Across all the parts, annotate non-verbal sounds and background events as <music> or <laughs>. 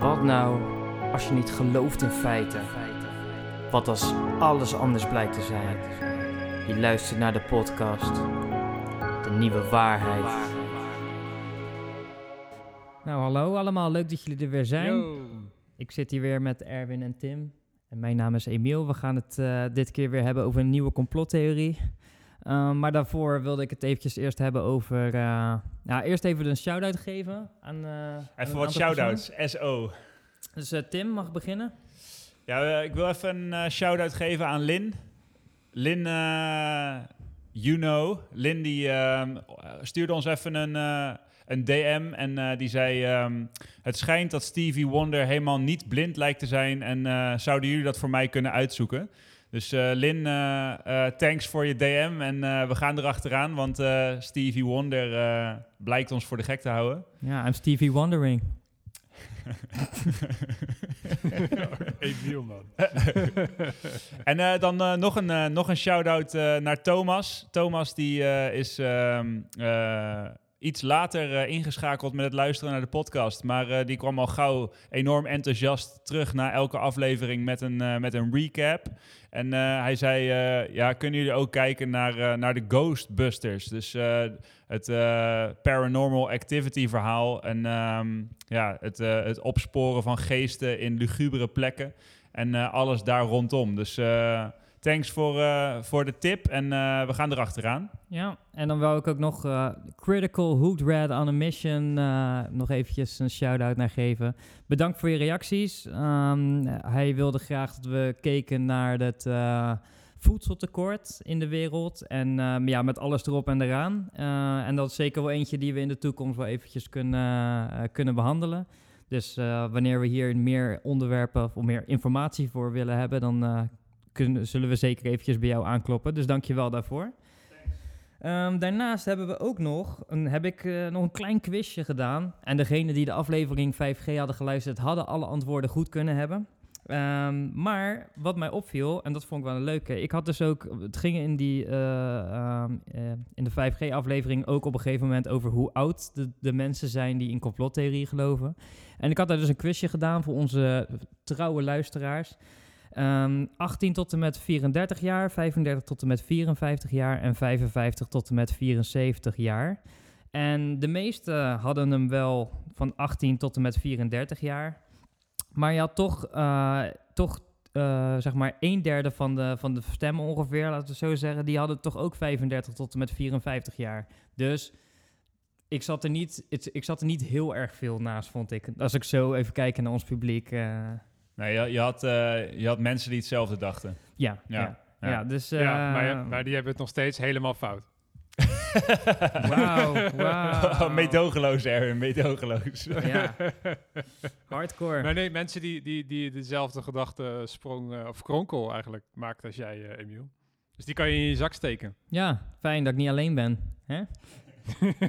Wat nou als je niet gelooft in feiten? Wat als alles anders blijkt te zijn? Je luistert naar de podcast. De nieuwe waarheid. Nou, hallo allemaal. Leuk dat jullie er weer zijn. Ik zit hier weer met Erwin en Tim. En mijn naam is Emiel. We gaan het eh, dit keer weer hebben over een nieuwe complottheorie. Uh, maar daarvoor wilde ik het eventjes eerst hebben over... Uh, ja, eerst even een shout-out geven aan... Uh, even wat shout-outs, SO. Dus Tim, mag beginnen? Ja, ik wil even een shout-out geven aan Lin. Lin, you know. Lin die ehm, stuurde ons even een een DM en uh, die zei: um, Het schijnt dat Stevie Wonder helemaal niet blind lijkt te zijn. En uh, zouden jullie dat voor mij kunnen uitzoeken? Dus uh, Lin, thanks voor je DM. En we gaan erachteraan, want Stevie Wonder blijkt ons voor de gek te houden. Ja, I'm Stevie Wondering. <laughs> Emiel, man. <laughs> en dan nog een, nog een shout-out naar Thomas. Thomas die is um, iets later uh, ingeschakeld met het luisteren naar de podcast. Maar uh, die kwam al gauw enorm enthousiast terug na elke aflevering met een, uh, met een recap. En hij zei, ja, kunnen jullie ook kijken naar, naar de Ghostbusters? Dus het paranormal activity verhaal en um, ja, het, het opsporen van geesten in lugubere plekken. En alles daar rondom. Dus thanks voor, uh, voor de tip en uh, we gaan erachteraan. Ja, en dan wil ik ook nog uh, Critical Hood Red on a Mission nog eventjes een shout-out naar geven. Bedankt voor je reacties. Um, hij wilde graag dat we keken naar het voedseltekort in de wereld. En um, ja, met alles erop en eraan. en dat is zeker wel eentje die we in de toekomst wel eventjes kunnen, kunnen behandelen. Dus wanneer we hier meer onderwerpen of meer informatie voor willen hebben, dan kunnen, zullen we zeker eventjes bij jou aankloppen. Dus dank je wel daarvoor. Um, daarnaast hebben we ook nog, een, heb ik uh, nog een klein quizje gedaan. En degene die de aflevering 5G hadden geluisterd, hadden alle antwoorden goed kunnen hebben. Um, maar wat mij opviel, en dat vond ik wel een leuke. Ik had dus ook, het ging in, die, uh, um, uh, in de 5G-aflevering ook op een gegeven moment over hoe oud de, de mensen zijn die in complottheorie geloven. En ik had daar dus een quizje gedaan voor onze trouwe luisteraars. Um, ehm, 18 tot en met 34 jaar, 35 tot en met 54 jaar en 55 tot en met 74 jaar. En de meeste hadden hem wel van 18 tot en met 34 jaar. Maar je had toch, uh, toch uh, zeg maar een derde van de, van de stemmen ongeveer, laten we zo zeggen, die hadden toch ook 35 tot en met 54 jaar. Dus ik zat er niet, ik zat er niet heel erg veel naast, vond ik. Als ik zo even kijk naar ons publiek. Uh, Nee, je, je, had, uh, je had mensen die hetzelfde dachten. Ja, ja. ja. ja dus, uh, ja maar, maar, die hebben het nog steeds helemaal fout. <laughs> <laughs> Wauw, wauw. <laughs> Meedogenloos, Erwin, meedogenloos. ja, hardcore. Maar nee, mensen die, die, die dezelfde gedachte sprong, uh, of kronkel eigenlijk, maakt als jij, Emiel. Dus die kan je in je zak steken. Ja, fijn dat ik niet alleen ben. Hè?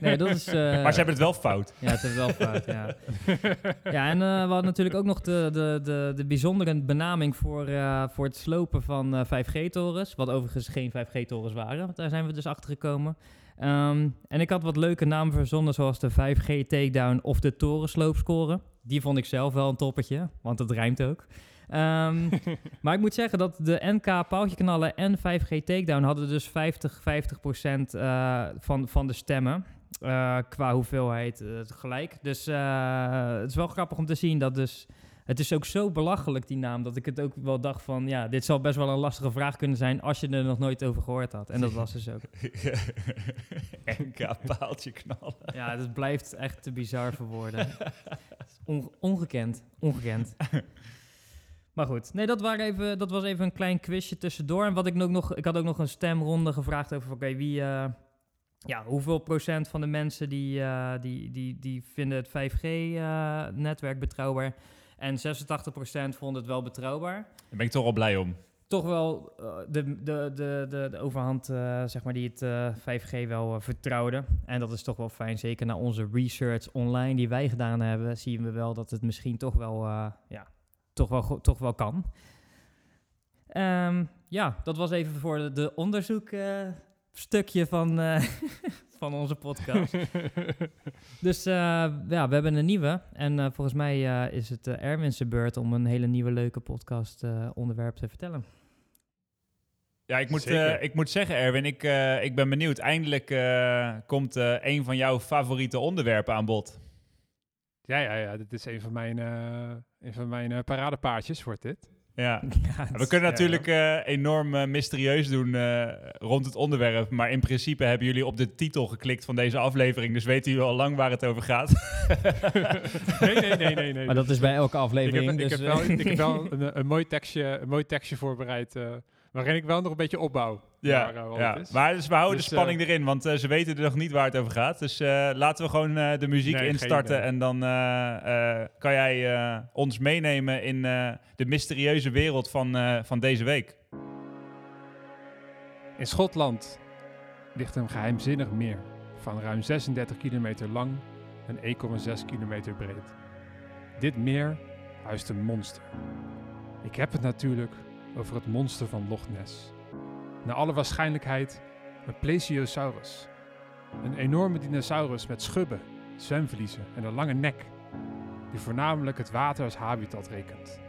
Nee, dat is... Uh, <laughs> maar ze hebben het wel fout. Ja, ze hebben het wel fout, ja. <laughs> ja, en uh, we hadden natuurlijk ook nog de, de, de, de bijzondere benaming voor, uh, voor het slopen van 5G-torens. Wat overigens geen 5G-torens waren, want daar zijn we dus achter gekomen. Um, en ik had wat leuke namen verzonnen, zoals de 5G takedown of de torensloopscore. Die vond ik zelf wel een toppetje, want het rijmt ook. Um, <laughs> maar ik moet zeggen dat de NK paaltjeknallen en 5G takedown hadden dus 50, 50 procent uh, van, van de stemmen. Uh, qua hoeveelheid uh, gelijk. Dus het is wel grappig om te zien dat dus... Het is ook zo belachelijk, die naam, dat ik het ook wel dacht van... Ja, dit zal best wel een lastige vraag kunnen zijn als je er nog nooit over gehoord had. En dat was dus ook. <laughs> NK paaltje knallen. Ja, het blijft echt te bizar voor woorden. <laughs> On ongekend, ongekend. Maar goed, nee, dat, waren even, dat was even een klein quizje tussendoor. En wat ik ook nog, ik had ook nog een stemronde gevraagd over, oké, wie, uh, ja, hoeveel procent van de mensen die, uh, die, die, die vinden het 5G-netwerk uh, betrouwbaar? En 86% vonden het wel betrouwbaar. Daar ben ik toch wel blij om. Toch wel de, de, de, de, de overhand, zeg maar, die het 5G wel vertrouwde. En dat is toch wel fijn. Zeker na onze research online die wij gedaan hebben, zien we wel dat het misschien toch wel, ja, toch wel, toch wel kan. Um, ja, dat was even voor de, de onderzoekstukje uh, van, uh, <laughs> van onze podcast. <laughs> dus uh, ja, we hebben een nieuwe. En uh, volgens mij uh, is het Erwin's beurt om een hele nieuwe leuke podcast onderwerp te vertellen. Ja, ik moet, ik moet zeggen, Erwin, ik, ik ben benieuwd. Eindelijk komt een van jouw favoriete onderwerpen aan bod. Ja, ja, ja. Dit is een van mijn, een van mijn paradepaardjes, wordt dit. Ja. <laughs> we kunnen natuurlijk uh, enorm uh, mysterieus doen uh, rond het onderwerp. Maar in principe hebben jullie op de titel geklikt van deze aflevering. Dus weten jullie al lang waar het over gaat. <laughs> nee, nee, nee, nee, nee. Maar dat is bij elke aflevering. Ik heb, dus, ik heb wel, ik heb wel een, een, mooi tekstje, een mooi tekstje voorbereid waarin ik wel nog een beetje opbouw. Ja, waar, ja. maar dus we houden dus, de spanning uh, erin, want uh, ze weten er nog niet waar het over gaat. Dus uh, laten we gewoon de muziek nee, instarten en dan kan jij ons meenemen in de mysterieuze wereld van, van deze week. In Schotland ligt een geheimzinnig meer van ruim 36 kilometer lang en 1,6 kilometer breed. Dit meer huist een monster. Ik heb het natuurlijk over het monster van Loch Ness. Naar alle waarschijnlijkheid een plesiosaurus. Een enorme dinosaurus met schubben, zwemvliezen en een lange nek, die voornamelijk het water als habitat rekent.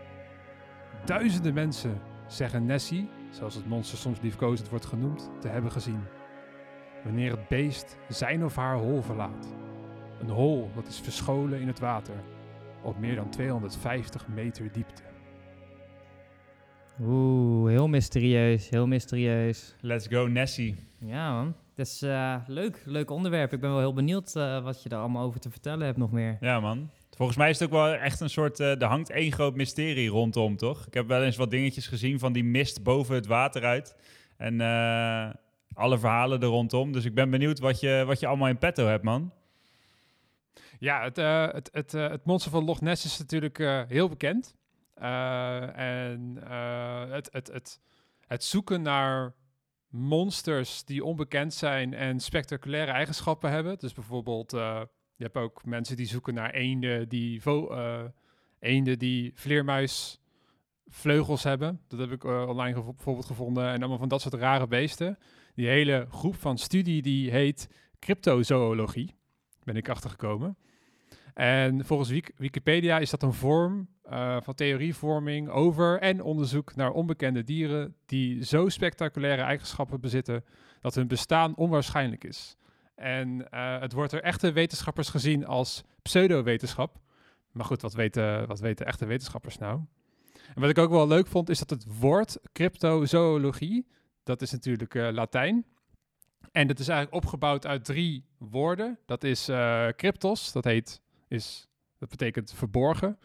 Duizenden mensen zeggen Nessie, zoals het monster soms liefkozend wordt genoemd, te hebben gezien. Wanneer het beest zijn of haar hol verlaat. Een hol dat is verscholen in het water op meer dan 250 meter diepte. Oeh, heel mysterieus, heel mysterieus. Let's go Nessie. Ja man, het is uh, leuk, leuk onderwerp. Ik ben wel heel benieuwd uh, wat je er allemaal over te vertellen hebt nog meer. Ja man, volgens mij is het ook wel echt een soort, uh, er hangt één groot mysterie rondom toch? Ik heb wel eens wat dingetjes gezien van die mist boven het water uit. En alle verhalen er rondom. Dus ik ben benieuwd wat je, wat je allemaal in petto hebt man. Ja, het, het, het, het monster van Loch Ness is natuurlijk heel bekend. Uh, en uh, het, het, het, het zoeken naar monsters die onbekend zijn en spectaculaire eigenschappen hebben. Dus bijvoorbeeld, uh, je hebt ook mensen die zoeken naar eenden die, eenden die vleermuisvleugels hebben. Dat heb ik online bijvoorbeeld gevonden. En allemaal van dat soort rare beesten. Die hele groep van studie die heet cryptozoologie. Ben ik achtergekomen. En volgens Wikipedia is dat een vorm uh, van theorievorming over en onderzoek naar onbekende dieren die zo spectaculaire eigenschappen bezitten dat hun bestaan onwaarschijnlijk is. En uh, het wordt er echte wetenschappers gezien als pseudowetenschap. Maar goed, wat weten, wat weten echte wetenschappers nou? En wat ik ook wel leuk vond, is dat het woord cryptozoologie, dat is natuurlijk uh, Latijn. En dat is eigenlijk opgebouwd uit drie woorden. Dat is cryptos, dat heet, is, dat betekent verborgen.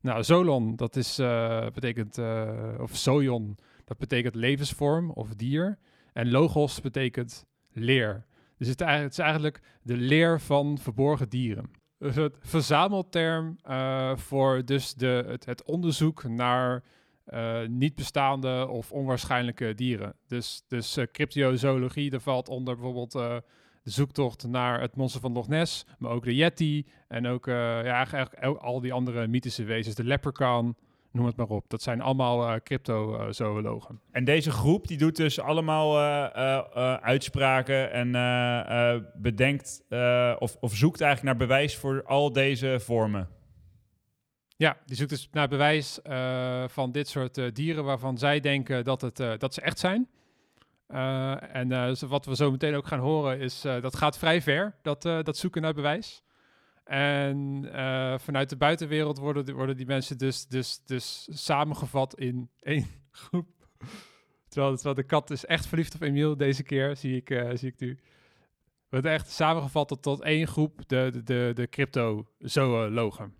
Nou, Zolon, dat is, uh, betekent, uh, of Sojon, dat betekent levensvorm of dier. En Logos betekent leer. Dus het, het is eigenlijk de leer van verborgen dieren. Dus het verzamelterm uh, voor dus de, het, onderzoek naar niet bestaande of onwaarschijnlijke dieren. Dus, dus cryptozoologie, daar valt onder bijvoorbeeld zoektocht naar het monster van Loch Ness, maar ook de Yeti en ook uh, ja, eigenlijk, al die andere mythische wezens, de leprechaun, noem het maar op. Dat zijn allemaal uh, cryptozoologen. en deze groep die doet dus allemaal uh, uitspraken en bedenkt of, of zoekt eigenlijk naar bewijs voor al deze vormen. Ja, die zoekt dus naar bewijs van dit soort dieren waarvan zij denken dat, het, dat ze echt zijn. Uh, en uh, wat we zo meteen ook gaan horen is, uh, dat gaat vrij ver, dat, dat zoeken naar bewijs. En vanuit de buitenwereld worden, worden die mensen dus, dus, dus samengevat in <laughs> één groep. terwijl, de kat is echt verliefd op Emiel deze keer, zie ik, zie ik nu. Wordt echt samengevat tot, tot één groep, de, de, de, crypto-zoologen.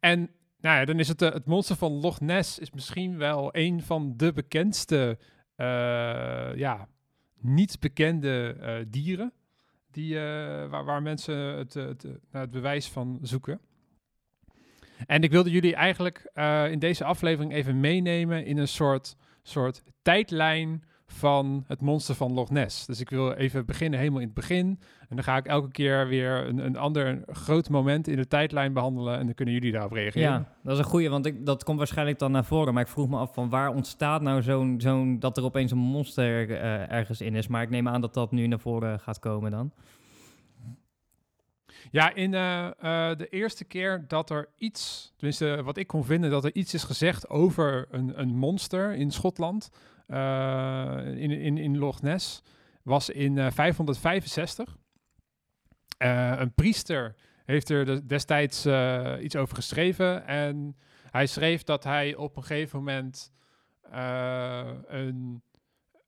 En nou ja, dan is het, het monster van Loch Ness is misschien wel een van de bekendste ja, niet bekende uh, dieren die, uh, waar, waar, mensen het, het, het, bewijs van zoeken. En ik wilde jullie eigenlijk in deze aflevering even meenemen in een soort, soort tijdlijn van het monster van Loch Ness. Dus ik wil even beginnen helemaal in het begin. En dan ga ik elke keer weer een, een ander groot moment in de tijdlijn behandelen. En dan kunnen jullie daarop reageren. Ja, dat is een goeie, want ik, dat komt waarschijnlijk dan naar voren. Maar ik vroeg me af van waar ontstaat nou zo'n, zo'n dat er opeens een monster eh, ergens in is. Maar ik neem aan dat dat nu naar voren gaat komen dan. Ja, in uh, uh, de eerste keer dat er iets, tenminste wat ik kon vinden, dat er iets is gezegd over een, een monster in Schotland, uh, in, in, in Loch Ness, was in 565. een priester heeft er de, destijds iets over geschreven en hij schreef dat hij op een gegeven moment een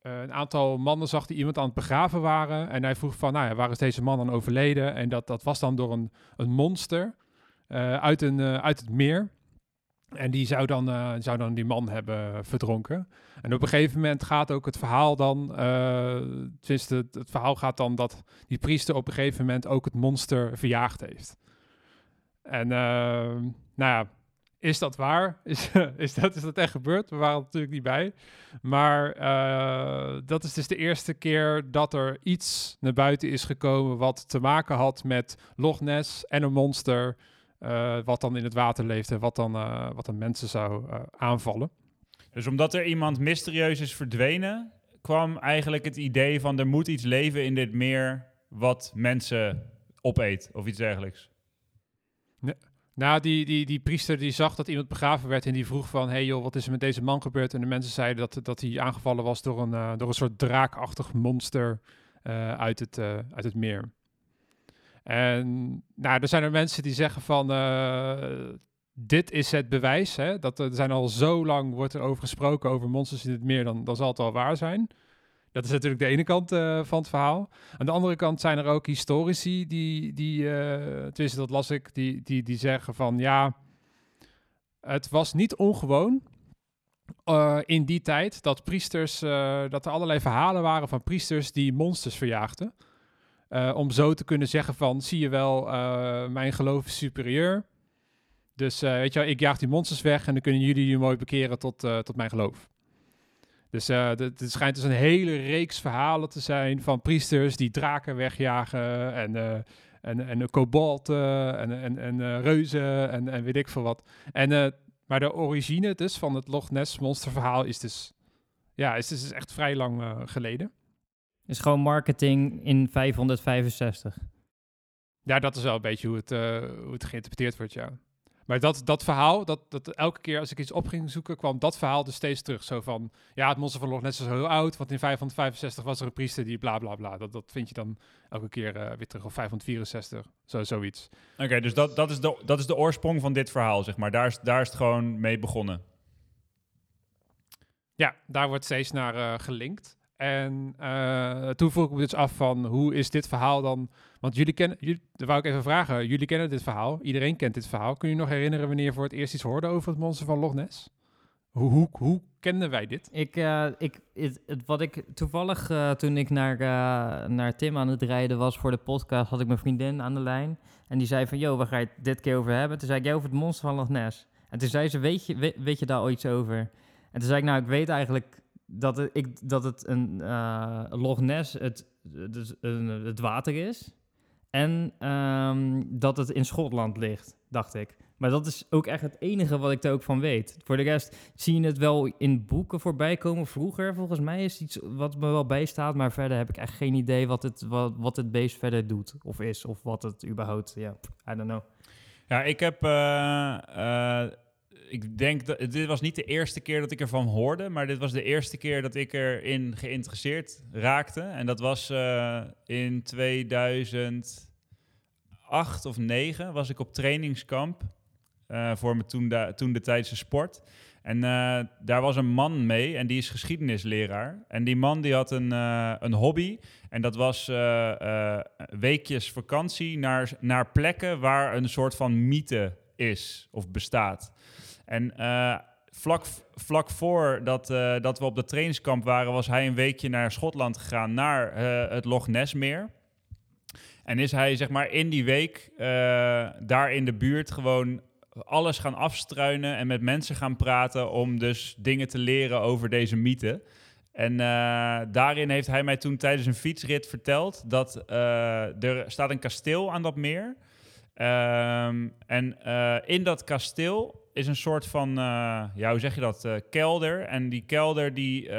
uh, een aantal mannen zag die iemand aan het begraven waren. En hij vroeg van, nou ja, waar is deze man dan overleden? En dat, dat was dan door een, een monster uh, uit, een, uh, uit het meer. En die zou dan, zou dan die man hebben verdronken. En op een gegeven moment gaat ook het verhaal dan... tenminste, het verhaal gaat dan dat die priester op een gegeven moment ook het monster verjaagd heeft. En nou ja, is dat waar? Is, <laughs> is, dat, is dat echt gebeurd? We waren er natuurlijk niet bij. Maar uh, dat is dus de eerste keer dat er iets naar buiten is gekomen wat te maken had met Loch Ness en een monster. Uh, wat dan in het water leeft en wat dan, uh, wat dan mensen zou aanvallen. Dus omdat er iemand mysterieus is verdwenen, kwam eigenlijk het idee van er moet iets leven in dit meer wat mensen opeet of iets dergelijks. Nou, die, die, die priester die zag dat iemand begraven werd en die vroeg van... hey joh, wat is er met deze man gebeurd? En de mensen zeiden dat, dat hij aangevallen was door een, uh, door een soort draakachtig monster uh, uit, het, uh, uit het meer. En nou, er zijn er mensen die zeggen van... dit is het bewijs, hè? Dat er zijn al zo lang wordt er over gesproken over monsters in het meer... dan, dan zal het wel waar zijn. Dat is natuurlijk de ene kant uh, van het verhaal. Aan de andere kant zijn er ook historici die, die uh, tenminste dat las ik, die, die, die zeggen van ja, het was niet ongewoon uh, in die tijd dat priesters, dat er allerlei verhalen waren van priesters die monsters verjaagden. om zo te kunnen zeggen van, zie je wel, mijn geloof is superieur. Dus weet je wel, ik jaag die monsters weg en dan kunnen jullie je mooi bekeren tot, tot mijn geloof. Dus uh, het schijnt dus een hele reeks verhalen te zijn van priesters die draken wegjagen en, uh, en, en kobolten en, en, en uh, reuzen en, en weet ik veel wat. En, maar de origine dus van het Loch Ness monsterverhaal is dus, ja, is dus echt vrij lang geleden. Is gewoon marketing in 565. Ja, dat is wel een beetje hoe het, hoe het geïnterpreteerd wordt, ja. Maar dat, dat verhaal, dat, dat elke keer als ik iets op ging zoeken, kwam dat verhaal dus steeds terug. Zo van, ja, het monster van Loch Ness is heel oud, want in 565 was er een priester die bla bla bla. Dat, dat vind je dan elke keer uh, weer terug, of 564, zo, zoiets. Oké, dus dat, dat, is de, dat is de oorsprong van dit verhaal, zeg maar. Daar is, daar is het gewoon mee begonnen. Ja, daar wordt steeds naar uh, gelinkt. En uh, toen vroeg ik me dus af van, hoe is dit verhaal dan want jullie kennen, jullie, daar wou ik even vragen, jullie kennen dit verhaal, iedereen kent dit verhaal. Kun je nog herinneren wanneer je voor het eerst iets hoorde over het monster van Loch Ness? Hoe, hoe, hoe kenden wij dit? Ik, uh, ik, het, wat ik toevallig uh, toen ik naar, uh, naar Tim aan het rijden was voor de podcast, had ik mijn vriendin aan de lijn. En die zei van, joh, waar ga je het dit keer over hebben? Toen zei ik, jij over het monster van Loch Ness. En toen zei ze, weet je, weet, je daar ooit iets over? En toen zei ik, nou, ik weet eigenlijk dat ik, dat het een Loch Ness het, het, het water is. En um, dat het in Schotland ligt, dacht ik. Maar dat is ook echt het enige wat ik er ook van weet. Voor de rest zie je het wel in boeken voorbij komen vroeger. Volgens mij is iets wat me wel bijstaat. Maar verder heb ik echt geen idee wat het, wat, wat het beest verder doet of is. Of wat het überhaupt, ja, I don't know. Ja, ik heb... Uh, uh, ik denk dat dit was niet de eerste keer dat ik ervan hoorde, maar dit was de eerste keer dat ik erin geïnteresseerd raakte. En dat was uh, in 2008 of 9 was ik op trainingskamp uh, voor me toen, de, toen de tijdse sport. En uh, daar was een man mee en die is geschiedenisleraar. En die man die had een, een hobby en dat was weekjes vakantie naar, naar plekken waar een soort van mythe is of bestaat. En uh, vlak, vlak voor dat, uh, dat we op de trainingskamp waren, was hij een weekje naar Schotland gegaan, naar uh, het Loch Ness meer. En is hij zeg maar in die week daar in de buurt gewoon alles gaan afstruinen en met mensen gaan praten om dus dingen te leren over deze mythe. En daarin heeft hij mij toen tijdens een fietsrit verteld dat er staat een kasteel aan dat meer. Um, en in dat kasteel is een soort van, ja, hoe zeg je dat, kelder. En die kelder die,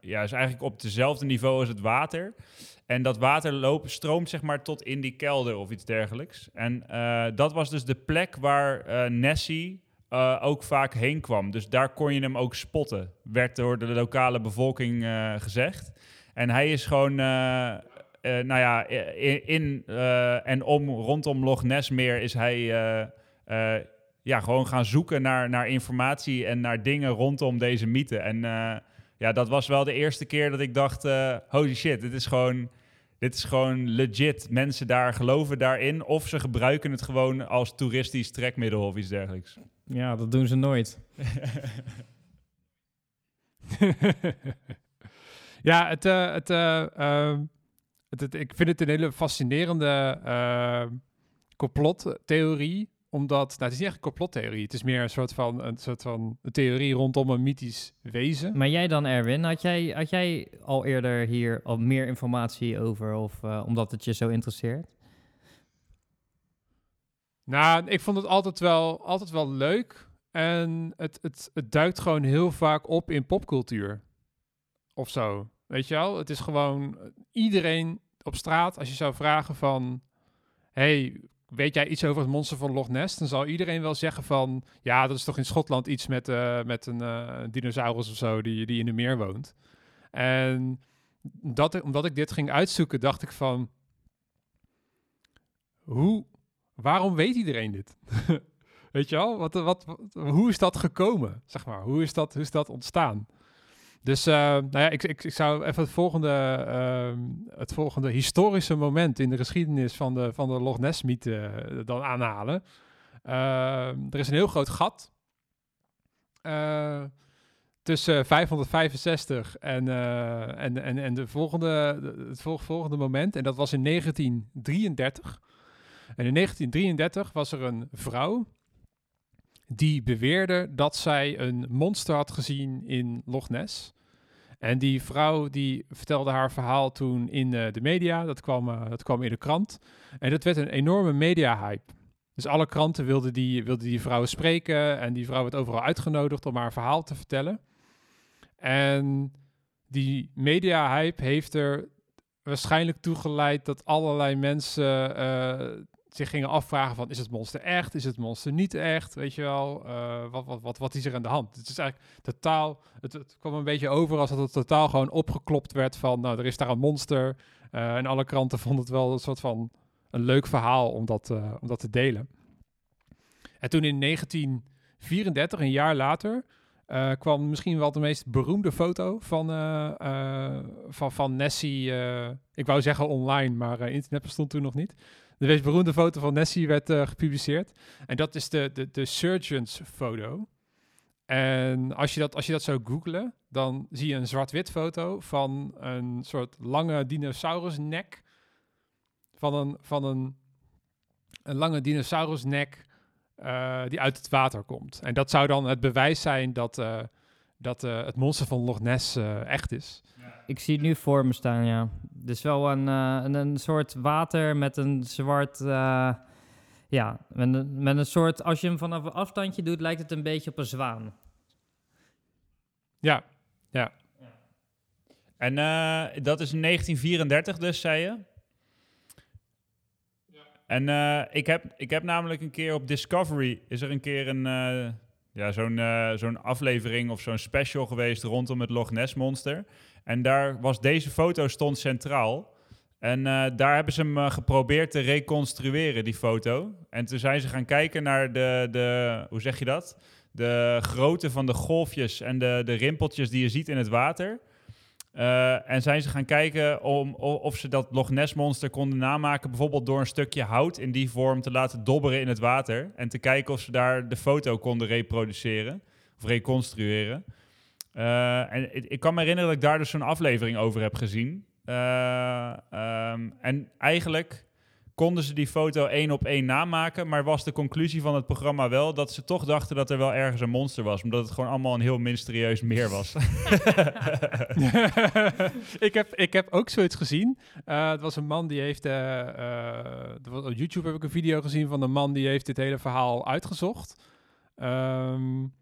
ja, is eigenlijk op hetzelfde niveau als het water. En dat water loopt, stroomt zeg maar tot in die kelder of iets dergelijks. En dat was dus de plek waar Nessie uh, ook vaak heen kwam. Dus daar kon je hem ook spotten, werd door de lokale bevolking uh, gezegd. En hij is gewoon, uh, nou ja, in, in en om rondom Loch Ness meer is hij ja, gewoon gaan zoeken naar, naar informatie en naar dingen rondom deze mythe. En ja, dat was wel de eerste keer dat ik dacht, holy shit, dit is gewoon... Dit is gewoon legit. Mensen daar geloven daarin. Of ze gebruiken het gewoon als toeristisch trekmiddel of iets dergelijks. Ja, dat doen ze nooit. <laughs> ja, het, uh, het, uh, uh, het, het, ik vind het een hele fascinerende complottheorie. Omdat, nou, het is niet echt een complottheorie. Het is meer een soort van een soort van een theorie rondom een mythisch wezen. Maar jij dan, Erwin, had jij, had jij al eerder hier al meer informatie over? Of omdat het je zo interesseert? Nou, ik vond het altijd wel, altijd wel leuk. En het, het, het duikt gewoon heel vaak op in popcultuur. Of zo. Weet je wel? Het is gewoon iedereen op straat, als je zou vragen van... hey, weet jij iets over het monster van Loch Ness? Dan zal iedereen wel zeggen van... Ja, dat is toch in Schotland iets met, uh, met een uh, dinosaurus of zo die, die in de meer woont. En dat, omdat ik dit ging uitzoeken, dacht ik van... Hoe waarom weet iedereen dit? <laughs> weet je wel? Wat, wat, hoe is dat gekomen? Zeg maar, hoe is dat, hoe is dat ontstaan? Dus uh, nou ja, ik, ik, ik, zou even het volgende, uh, het volgende historische moment in de geschiedenis van de, van de Loch Ness-mythe uh, dan aanhalen. Ehm, er is een heel groot gat eh, tussen 565 en, en, en, en de volgende, het volgende moment. En dat was in 1933. En in 1933 was er een vrouw die beweerde dat zij een monster had gezien in Loch Ness. En die vrouw die vertelde haar verhaal toen in uh, de media, dat kwam, uh, dat kwam in de krant. En dat werd een enorme media-hype. Dus alle kranten wilden die, wilden die vrouw spreken en die vrouw werd overal uitgenodigd om haar verhaal te vertellen. En die media-hype heeft er waarschijnlijk toegeleid dat allerlei mensen uh, zich gingen afvragen van, is het monster echt? Is het monster niet echt? Weet je wel, uh, wat, wat, wat, wat is er aan de hand? Het is eigenlijk totaal, het, het kwam een beetje over als dat het totaal gewoon opgeklopt werd van, nou, er is daar een monster. Uh, en alle kranten vonden het wel een soort van een leuk verhaal om dat, uh, om dat te delen. En toen in 1934, een jaar later, kwam misschien wel de meest beroemde foto van, uh, van, van Nessie. ik wou zeggen online, maar internet bestond toen nog niet. De meest beroemde foto van Nessie werd uh, gepubliceerd. En dat is de, de, de Surgeons foto. En als je, dat, als je dat zou googlen, dan zie je een zwart-wit foto van een soort lange dinosaurusnek. Van een, van een, een lange dinosaurusnek uh, die uit het water komt. En dat zou dan het bewijs zijn dat, uh, dat het monster van Loch Ness echt is. Ik zie het nu voor me staan, ja. Dus wel een, uh, een, een, soort water met een zwart... Uh, ja, met een, met een soort... Als je hem vanaf een afstandje doet, lijkt het een beetje op een zwaan. Ja, ja. En uh, dat is in 1934 dus, zei je? Ja. En ik, heb, ik heb namelijk een keer op Discovery... is er een keer een... ja, zo'n zo'n aflevering of zo'n special geweest rondom het Loch Ness Monster... En daar was deze foto stond centraal. En uh, daar hebben ze hem uh, geprobeerd te reconstrueren, die foto. En toen zijn ze gaan kijken naar de, de hoe zeg je dat? De grootte van de golfjes en de, de rimpeltjes die je ziet in het water. Uh, en zijn ze gaan kijken om, of ze dat Loch Ness monster konden namaken, bijvoorbeeld door een stukje hout in die vorm te laten dobberen in het water. En te kijken of ze daar de foto konden reproduceren of reconstrueren. Uh, en ik kan me herinneren dat ik daar dus zo'n aflevering over heb gezien. Uh, um, en eigenlijk konden ze die foto één op één namaken. Maar was de conclusie van het programma wel dat ze toch dachten dat er wel ergens een monster was. Omdat het gewoon allemaal een heel mysterieus meer was. <laughs> ik, heb, ik heb ook zoiets gezien. Uh, het was een man die heeft. Op YouTube heb ik een video gezien van een man die heeft dit hele verhaal uitgezocht. Um,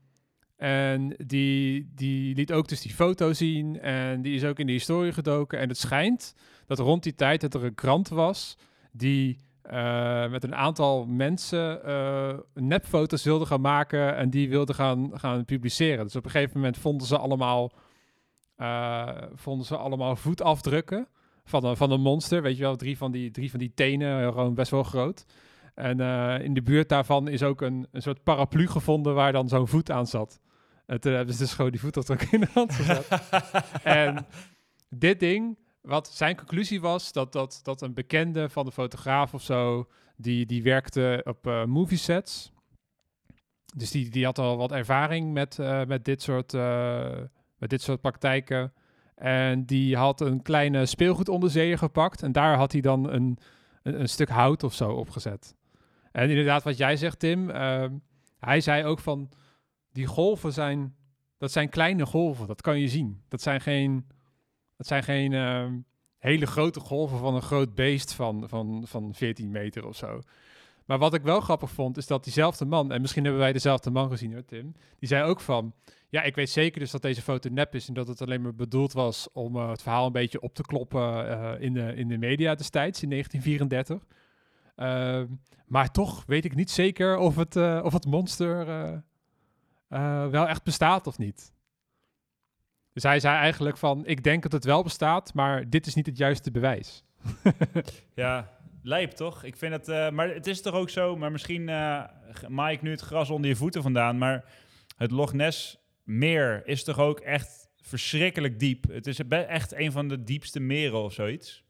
en die, die liet ook dus die foto zien. En die is ook in de historie gedoken. En het schijnt dat rond die tijd dat er een krant was die uh, met een aantal mensen uh, nepfoto's wilde gaan maken en die wilde gaan, gaan publiceren. Dus op een gegeven moment vonden ze allemaal, uh, vonden ze allemaal voetafdrukken van een, van een monster. Weet je wel, drie van die, drie van die tenen, gewoon best wel groot. En in de buurt daarvan is ook een, een soort paraplu gevonden waar dan zo'n voet aan zat. En toen hebben ze dus gewoon die voetafdruk in de hand gezet. <laughs> en dit ding wat zijn conclusie was, dat, dat, dat een bekende van de fotograaf of zo, die, die werkte op uh, movie sets. Dus die, die had al wat ervaring met, uh, met, dit soort, uh, met dit soort praktijken. En die had een kleine speelgoedonderzeeër gepakt. En daar had hij dan een, een, een, stuk hout of zo opgezet. En inderdaad, wat jij zegt, Tim. hij zei ook van, die golven zijn, dat zijn kleine golven. Dat kan je zien. Dat zijn geen het zijn geen ehm, hele grote golven van een groot beest van, van, van 14 meter of zo. Maar wat ik wel grappig vond, is dat diezelfde man, en misschien hebben wij dezelfde man gezien hoor, Tim, die zei ook van, ja, ik weet zeker dus dat deze foto nep is en dat het alleen maar bedoeld was om uh, het verhaal een beetje op te kloppen uh, in, de, in de media destijds, in 1934. Uh, ehm, maar toch weet ik niet zeker of het, eh, of het monster wel echt bestaat of niet. Dus hij zei eigenlijk van, ik denk dat het wel bestaat, maar dit is niet het juiste bewijs. <laughs> ja, lijp toch? Ik vind het, uh, maar het is toch ook zo, maar misschien uh, maai ik nu het gras onder je voeten vandaan, maar het Loch Ness meer is toch ook echt verschrikkelijk diep. Het is echt een van de diepste meren of zoiets.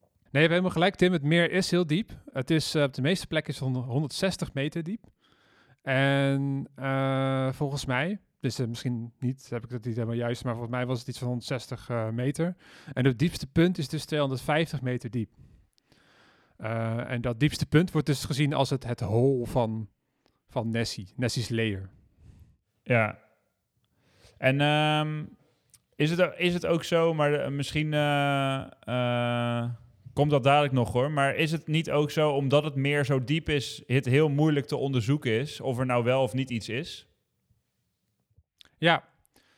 Nee, we hebben helemaal gelijk, Tim. Het meer is heel diep. Het is uh, op de meeste plekken is 160 meter diep. En volgens mij, dus uh, misschien niet, heb ik het niet helemaal juist, maar volgens mij was het iets van 160 uh, eh, meter. En het diepste punt is dus 250 meter diep. En dat diepste punt wordt dus gezien als het, het hol van, van Nessie, Nessie's layer. Ja. En um, is, het, is het ook zo, maar misschien komt dat dadelijk nog hoor, maar is het niet ook zo, omdat het meer zo diep is, het heel moeilijk te onderzoeken is, of er nou wel of niet iets is? Ja,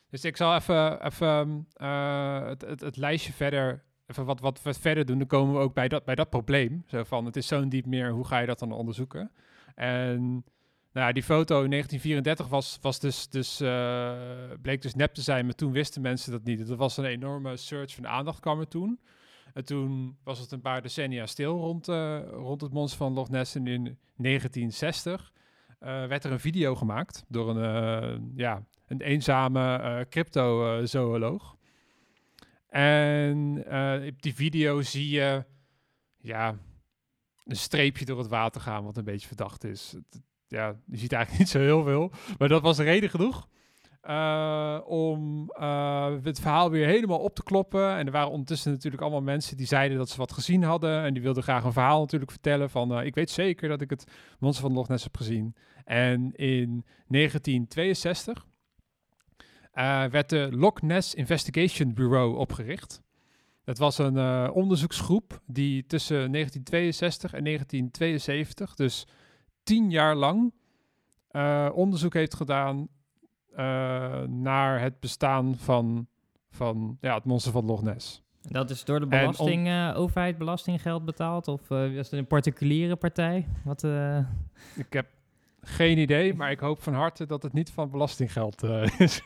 dus ik zal even, even uh, het, het, het, lijstje verder, even wat, wat, wat verder doen. Dan komen we ook bij dat, bij dat probleem. Zo van, het is zo'n diep meer, hoe ga je dat dan onderzoeken? En nou die foto in 1934 was, was dus, dus uh, bleek dus nep te zijn, maar toen wisten mensen dat niet. Er was een enorme search van aandacht kwam er toen. En toen was het een paar decennia stil rond, uh, rond het monster van Loch Ness. En in 1960 werd er een video gemaakt door een, ja, een eenzame uh, cryptozooloog. En uh, op die video zie je ja, een streepje door het water gaan, wat een beetje verdacht is. ja, je ziet eigenlijk <laughs> niet zo heel veel. Maar dat was reden genoeg uh, om het verhaal weer helemaal op te kloppen. En er waren ondertussen natuurlijk allemaal mensen die zeiden dat ze wat gezien hadden. En die wilden graag een verhaal natuurlijk vertellen van... ik weet zeker dat ik het monster van Loch Ness heb gezien. En in 1962 uh, werd de Loch Ness Investigation Bureau opgericht. Dat was een onderzoeksgroep die tussen 1962 en 1972, dus tien jaar lang, onderzoek heeft gedaan naar het bestaan van, van ja, het monster van Loch Ness. Dat is door de belasting, overheid belastinggeld betaald? Of was het een particuliere partij? Wat, Ik heb geen idee, maar ik hoop van harte dat het niet van belastinggeld uh, <laughs> is <laughs>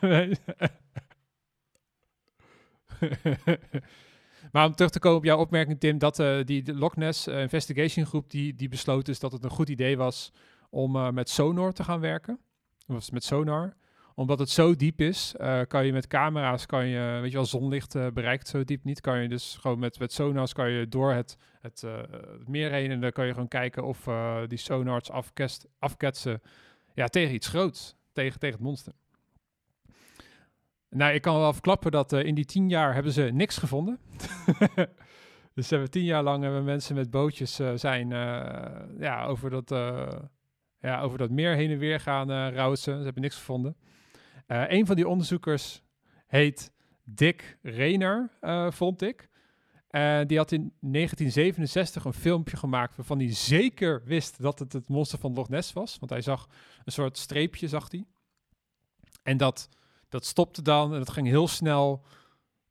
maar om terug te komen op jouw opmerking, Tim, dat uh, die de Loch Ness uh, Investigation Groep die, die besloot dus dat het een goed idee was om met sonar te gaan werken. Of met sonar omdat het zo diep is, uh, kan je met camera's, kan je, weet je wel, zonlicht uh, bereikt zo diep niet. Kan je dus gewoon met, met sonars kan je door het, uh, het meer heen en dan kan je gewoon kijken of die sonars afkest, afketsen ja, tegen iets groots, tegen, tegen het monster. Nou, ik kan wel verklappen dat in die tien jaar hebben ze niks gevonden. <laughs> Dus hebben tien jaar lang hebben mensen met bootjes zijn ja, over, dat, ja, over dat meer heen en weer gaan uh. Ze hebben niks gevonden. Een van die onderzoekers heet Dick Rayner, vond ik. En die had in 1967 een filmpje gemaakt waarvan hij zeker wist dat het het monster van Loch Ness was. Want hij zag een soort streepje, zag hij. En dat, dat stopte dan en dat ging heel snel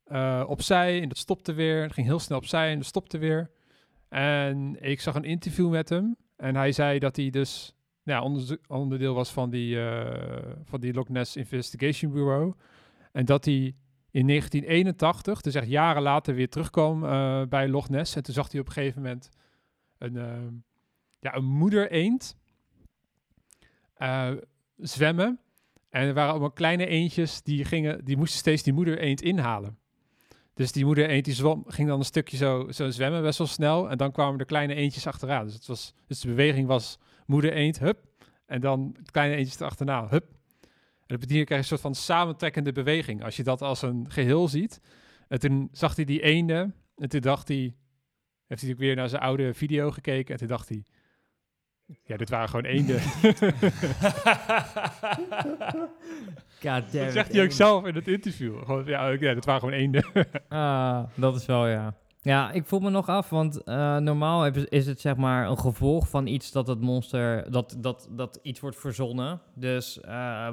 uh, opzij en dat stopte weer. Het ging heel snel opzij en dat stopte weer. En ik zag een interview met hem en hij zei dat hij dus ja, onderdeel was van die, uh, van die Loch Ness Investigation Bureau. En dat hij in 1981, dus echt jaren later, weer terugkwam uh, bij Loch Ness. En toen zag hij op een gegeven moment een, ja, een moeder eend zwemmen. En er waren allemaal kleine eendjes die, gingen, die moesten steeds die moeder eend inhalen. Dus die moeder eend die zwom, ging dan een stukje zo, zo zwemmen, best wel snel. En dan kwamen de kleine eendjes achteraan. Dus, het was, dus de beweging was moeder eend, hup. En dan kleine eendjes erachterna, hup. En dat betekent krijg je een soort van samentrekkende beweging. Als je dat als een geheel ziet. En toen zag hij die eenden. En toen dacht hij, heeft hij ook weer naar zijn oude video gekeken. En toen dacht hij, ja, dit waren gewoon eenden. <laughs> God dat zegt hij ook zelf in het interview. Gewoon, ja, ja, dit waren gewoon eenden. ah, dat is wel, ja. Ja, ik voel me nog af, want uh, normaal is het zeg maar een gevolg van iets dat het monster, dat, dat, dat iets wordt verzonnen. Dus uh,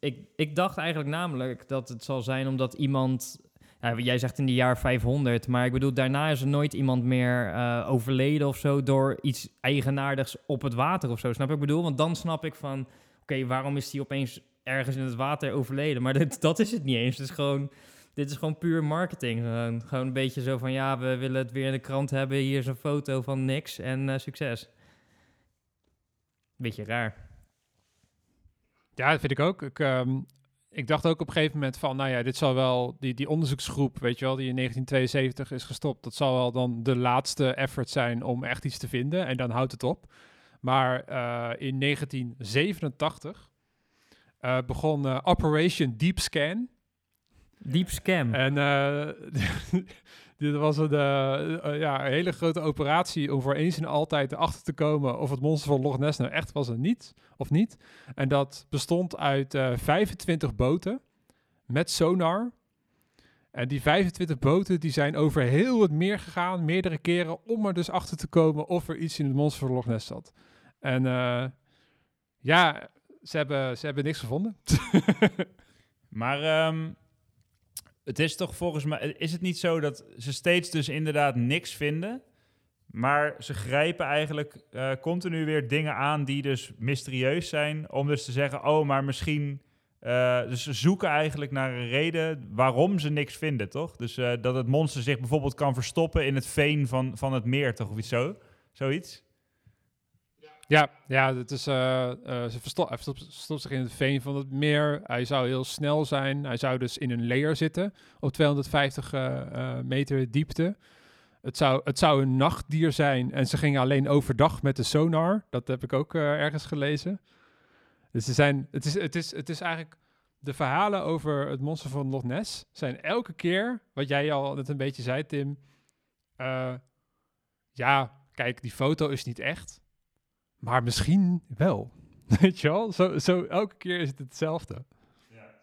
ik, ik dacht eigenlijk namelijk dat het zal zijn omdat iemand ja, jij zegt in de jaar 500, maar ik bedoel, daarna is er nooit iemand meer uh, overleden of zo door iets eigenaardigs op het water of zo. Snap ik bedoel? Want dan snap ik van, oké, waarom is die opeens ergens in het water overleden? Maar <laughs> dit, dat is het niet eens. Het is gewoon, dit is gewoon puur marketing. Gewoon, gewoon een beetje zo van, ja, we willen het weer in de krant hebben. Hier is een foto van niks en uh, succes. Beetje raar. Ja, dat vind ik ook. Ik, um, ik dacht ook op een gegeven moment van, nou ja, dit zal wel, die, die onderzoeksgroep, weet je wel, die in 1972 is gestopt, dat zal wel dan de laatste effort zijn om echt iets te vinden en dan houdt het op. Maar uh, in 1987 uh, begon Operation Deep Scan. Deep Scan. En <laughs> dit was een, ja, een hele grote operatie om voor eens en altijd erachter te komen of het monster van Loch Ness nou echt was en niet of niet. En dat bestond uit uh, eh, 25 boten met sonar. En die 25 boten die zijn over heel het meer gegaan, meerdere keren, om er dus achter te komen of er iets in het monster van Loch Ness zat. En uh, ja, ze hebben, ze hebben niks gevonden. <laughs> maar um, het is toch volgens mij, is het niet zo dat ze steeds dus inderdaad niks vinden? Maar ze grijpen eigenlijk uh, continu weer dingen aan die dus mysterieus zijn. Om dus te zeggen, oh, maar misschien... Uh, dus ze zoeken eigenlijk naar een reden waarom ze niks vinden, toch? Dus dat het monster zich bijvoorbeeld kan verstoppen in het veen van, van het meer, toch? Of iets zo? Zoiets? Ja, ja het is, ze verstopt, hij zich in het veen van het meer. Hij zou heel snel zijn. Hij zou dus in een layer zitten op 250 meter diepte. Het zou, het zou een nachtdier zijn en ze gingen alleen overdag met de sonar. Dat heb ik ook ergens gelezen. Dus ze zijn, het, is, het, is, het is eigenlijk de verhalen over het monster van Loch Ness zijn elke keer, wat jij al net een beetje zei, Tim. Ja, kijk, die foto is niet echt, maar misschien wel. <laughs> Weet je wel? Zo, zo elke keer is het hetzelfde.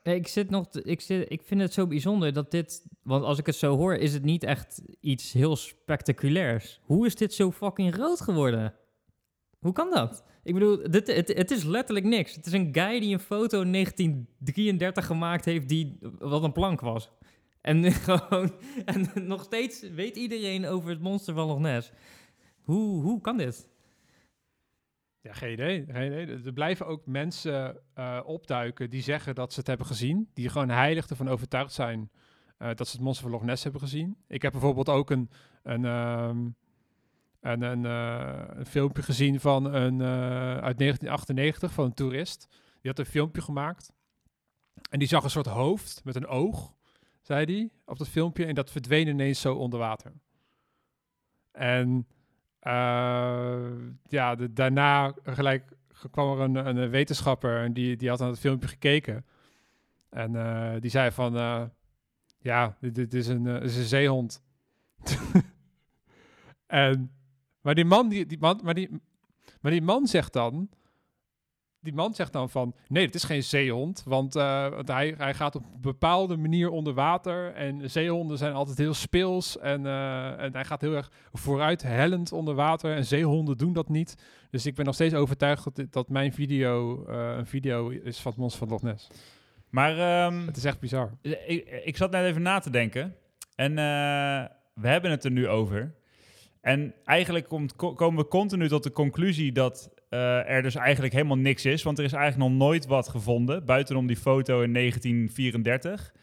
Ik zit nog. ik, zit, ik vind het zo bijzonder dat dit. Want als ik het zo hoor, is het niet echt iets heel spectaculairs. Hoe is dit zo fucking rood geworden? Hoe kan dat? Ik bedoel, dit, het, het is letterlijk niks. Het is een guy die een foto in 1933 gemaakt heeft die wat een plank was. En <laughs> gewoon. En nog steeds weet iedereen over het monster van Loch Ness. Hoe, hoe kan dit? Ja, geen idee. Er blijven ook mensen uh, opduiken die zeggen dat ze het hebben gezien. Die gewoon heilig ervan overtuigd zijn uh, dat ze het monster van Loch Ness hebben gezien. Ik heb bijvoorbeeld ook een, een, um, een, uh, een, filmpje gezien van een, uit 1998 van een toerist. Die had een filmpje gemaakt. En die zag een soort hoofd met een oog, zei hij, op dat filmpje. En dat verdween ineens zo onder water. En ja, de, daarna gelijk kwam er een, een wetenschapper en die, die had aan het filmpje gekeken. En uh, die zei van, uh, ja, dit, dit, is een, is een zeehond. <laughs> En, maar die man, die, die man, maar die, maar die man zegt dan, die man zegt dan van, nee, het is geen zeehond, want, eh, want hij, hij gaat op een bepaalde manier onder water en zeehonden zijn altijd heel speels en, eh, en hij gaat heel erg vooruit hellend onder water en zeehonden doen dat niet. Dus ik ben nog steeds overtuigd dat, mijn video eh, een video is van het monster van Loch Ness. Maar ehm, Het is echt bizar. ik, ik zat net even na te denken. En we hebben het er nu over. En eigenlijk komt, ko- komen we continu tot de conclusie dat eh, er dus eigenlijk helemaal niks is. Want er is eigenlijk nog nooit wat gevonden. Buitenom die foto in 1934.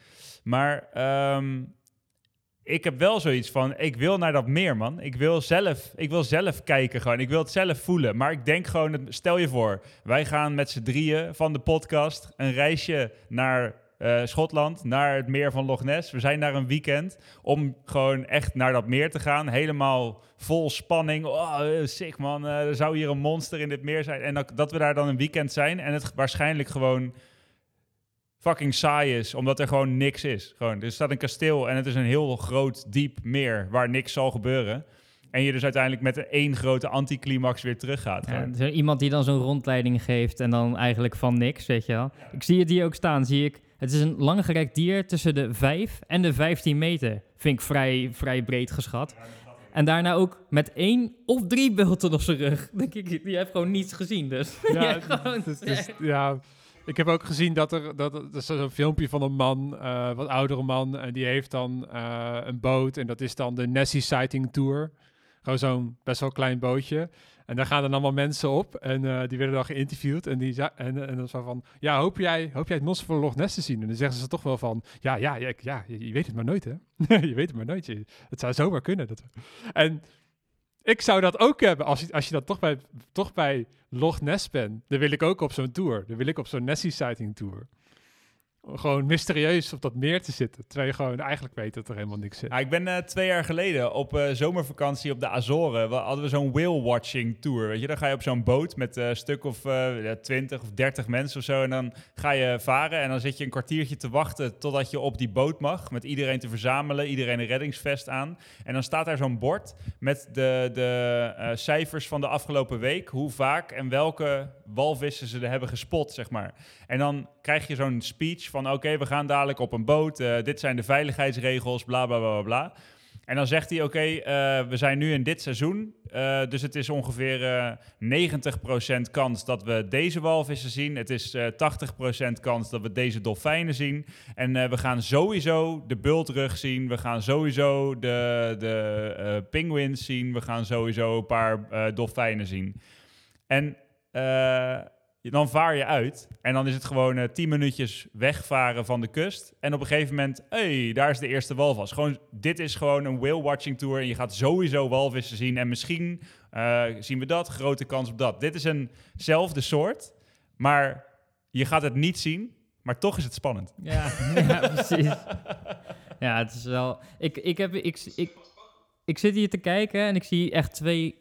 Maar ehm, ik heb wel zoiets van, ik wil naar dat meer, man. Ik wil zelf, ik wil zelf kijken gewoon. Ik wil het zelf voelen. Maar ik denk gewoon, stel je voor, wij gaan met z'n drieën van de podcast een reisje naar eh, Schotland, naar het meer van Loch Ness. We zijn daar een weekend om gewoon echt naar dat meer te gaan. Helemaal vol spanning. Oh, sick man, Eh, er zou hier een monster in dit meer zijn. En dat, dat we daar dan een weekend zijn en het waarschijnlijk gewoon fucking saai is, omdat er gewoon niks is. Gewoon, er staat een kasteel en het is een heel groot, diep meer waar niks zal gebeuren. En je dus uiteindelijk met één grote anticlimax weer teruggaat. Ja, is iemand die dan zo'n rondleiding geeft en dan eigenlijk van niks, weet je wel. Ik zie het hier ook staan, zie ik. Het is een langgerekt dier tussen de 5 en de 15 meter. Vind ik vrij, vrij breed geschat. En daarna ook met één of drie bulten op zijn rug. <laughs> Denk ik, die heeft gewoon niets gezien, dus. <laughs> Ja, gewoon- is- ja, ik heb ook gezien dat er, dat er, er is zo'n filmpje van een man, eh, wat oudere man, en die heeft dan eh, een boot en dat is dan de Nessie Sighting Tour. Gewoon zo'n best wel klein bootje. En daar gaan dan allemaal mensen op en eh, die werden dan geïnterviewd en die en, en dan zo van, ja, hoop jij, hoop jij het monster van Loch Ness te zien? En dan zeggen ze toch wel van, ja, ja, ja, ja je, je weet het maar nooit, hè? <laughs> je weet het maar nooit. Je, het zou zomaar kunnen. Dat, en ik zou dat ook hebben als je, als je dan toch bij, toch bij Loch Ness bent. Dan wil ik ook op zo'n tour. Dan wil ik op zo'n Nessie sighting tour. Gewoon mysterieus op dat meer te zitten. Terwijl je gewoon eigenlijk weet dat er helemaal niks zit. Ja, ik ben eh, twee jaar geleden op eh, zomervakantie op de Azoren. We hadden we zo'n whale-watching tour. Weet je, dan ga je op zo'n boot met eh, een stuk of 20 of 30 mensen of zo. En dan ga je varen en dan zit je een kwartiertje te wachten totdat je op die boot mag. Met iedereen te verzamelen, iedereen een reddingsvest aan. En dan staat daar zo'n bord met de, de cijfers van de afgelopen week. Hoe vaak en welke walvissen ze er hebben gespot, zeg maar. En dan krijg je zo'n speech van... oké, we gaan dadelijk op een boot. eh, dit zijn de veiligheidsregels, bla, bla, bla, bla. En dan zegt hij, oké, eh, we zijn nu in dit seizoen. eh, dus het is ongeveer eh 90% kans dat we deze walvissen zien. Het is eh 80% kans dat we deze dolfijnen zien. En we gaan sowieso de bultrug zien. We gaan sowieso de, de penguins zien. We gaan sowieso een paar dolfijnen zien. En dan vaar je uit. En dan is het gewoon eh 10 minuutjes wegvaren van de kust. En op een gegeven moment, hey, daar is de eerste walvis. Gewoon, dit is gewoon een whale-watching tour. En je gaat sowieso walvissen zien. En misschien eh, zien we dat, grote kans op dat. Dit is eenzelfde soort, maar je gaat het niet zien. Maar toch is het spannend. Ja, <laughs> ja, precies. Ja, het is wel... Ik, ik, heb, ik, ik, ik zit hier te kijken en ik zie echt twee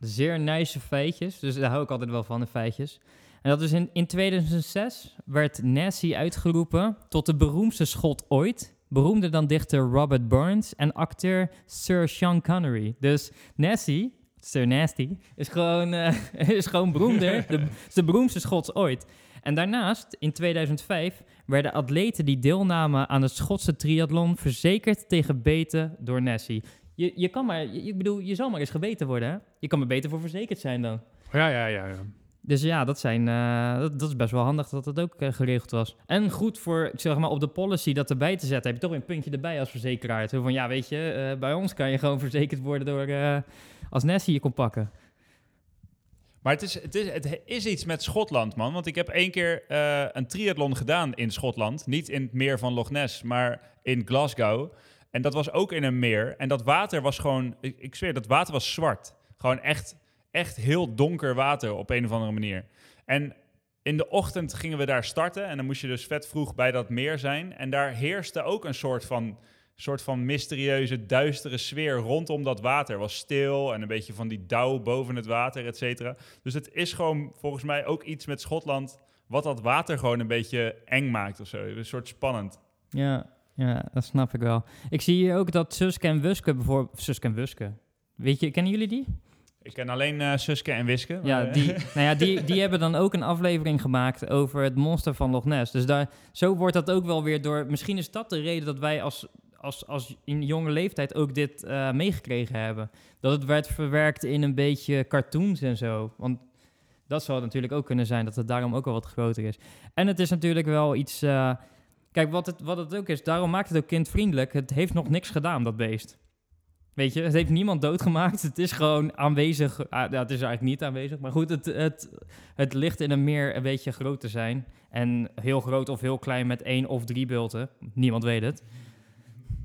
zeer nice feitjes. Dus daar hou ik altijd wel van, de feitjes. En dat is in, in 2006 werd Nessie uitgeroepen tot de beroemdste schot ooit. Beroemder dan dichter Robert Burns en acteur Sir Sean Connery. Dus Nessie, Sir Nasty, is gewoon, eh, <laughs> is gewoon beroemder. de, de beroemdste schot ooit. En daarnaast, in 2005, werden atleten die deelnamen aan het Schotse triathlon verzekerd tegen beten door Nessie. Je, je kan maar, ik bedoel, je zal maar eens gebeten worden, hè? Je kan er beter voor verzekerd zijn dan. Ja, ja, ja. ja. Dus ja, dat, zijn, eh, dat, dat is best wel handig dat dat ook eh, geregeld was. En goed voor, zeg maar, op de policy dat erbij te zetten, heb je toch een puntje erbij als verzekeraar. Zo van, ja, weet je, eh, bij ons kan je gewoon <laughs> verzekerd worden door, als Nessie je kon pakken. Maar het is, het, is, het is iets met Schotland, man. Want ik heb één keer een triathlon gedaan in Schotland. Niet in het meer van Loch Ness, maar in Glasgow. En dat was ook in een meer. En dat water was gewoon... Ik, ik zweer, dat water was zwart. Gewoon echt, echt heel donker water op een of andere manier. En in de ochtend gingen we daar starten. En dan moest je dus vet vroeg bij dat meer zijn. En daar heerste ook een soort van soort van mysterieuze, duistere sfeer rondom dat water. was stil en een beetje van die dauw boven het water, et cetera. Dus het is gewoon volgens mij ook iets met Schotland... wat dat water gewoon een beetje eng maakt of zo. Een soort spannend. Ja, ja, dat snap ik wel. Ik zie hier ook dat Suske en Wuske bijvoorbeeld... Suske en Wuske. Weet je, kennen jullie die? Ik ken alleen eh, Suske en Wiske. Ja, eh, die, <laughs> nou ja die, die hebben dan ook een aflevering gemaakt over het monster van Loch Ness. Dus daar, zo wordt dat ook wel weer door... Misschien is dat de reden dat wij als, als, als in jonge leeftijd ook dit eh, meegekregen hebben. Dat het werd verwerkt in een beetje cartoons en zo. Want dat zou natuurlijk ook kunnen zijn, dat het daarom ook wel wat groter is. En het is natuurlijk wel iets... kijk, wat het, wat het ook is, daarom maakt het ook kindvriendelijk. Het heeft nog niks gedaan, dat beest. Weet je, het heeft niemand doodgemaakt. Het is gewoon aanwezig. Ah, het is eigenlijk niet aanwezig. Maar goed, het, het, het ligt in een meer een beetje groot te zijn. En heel groot of heel klein met één of drie bulten. Niemand weet het.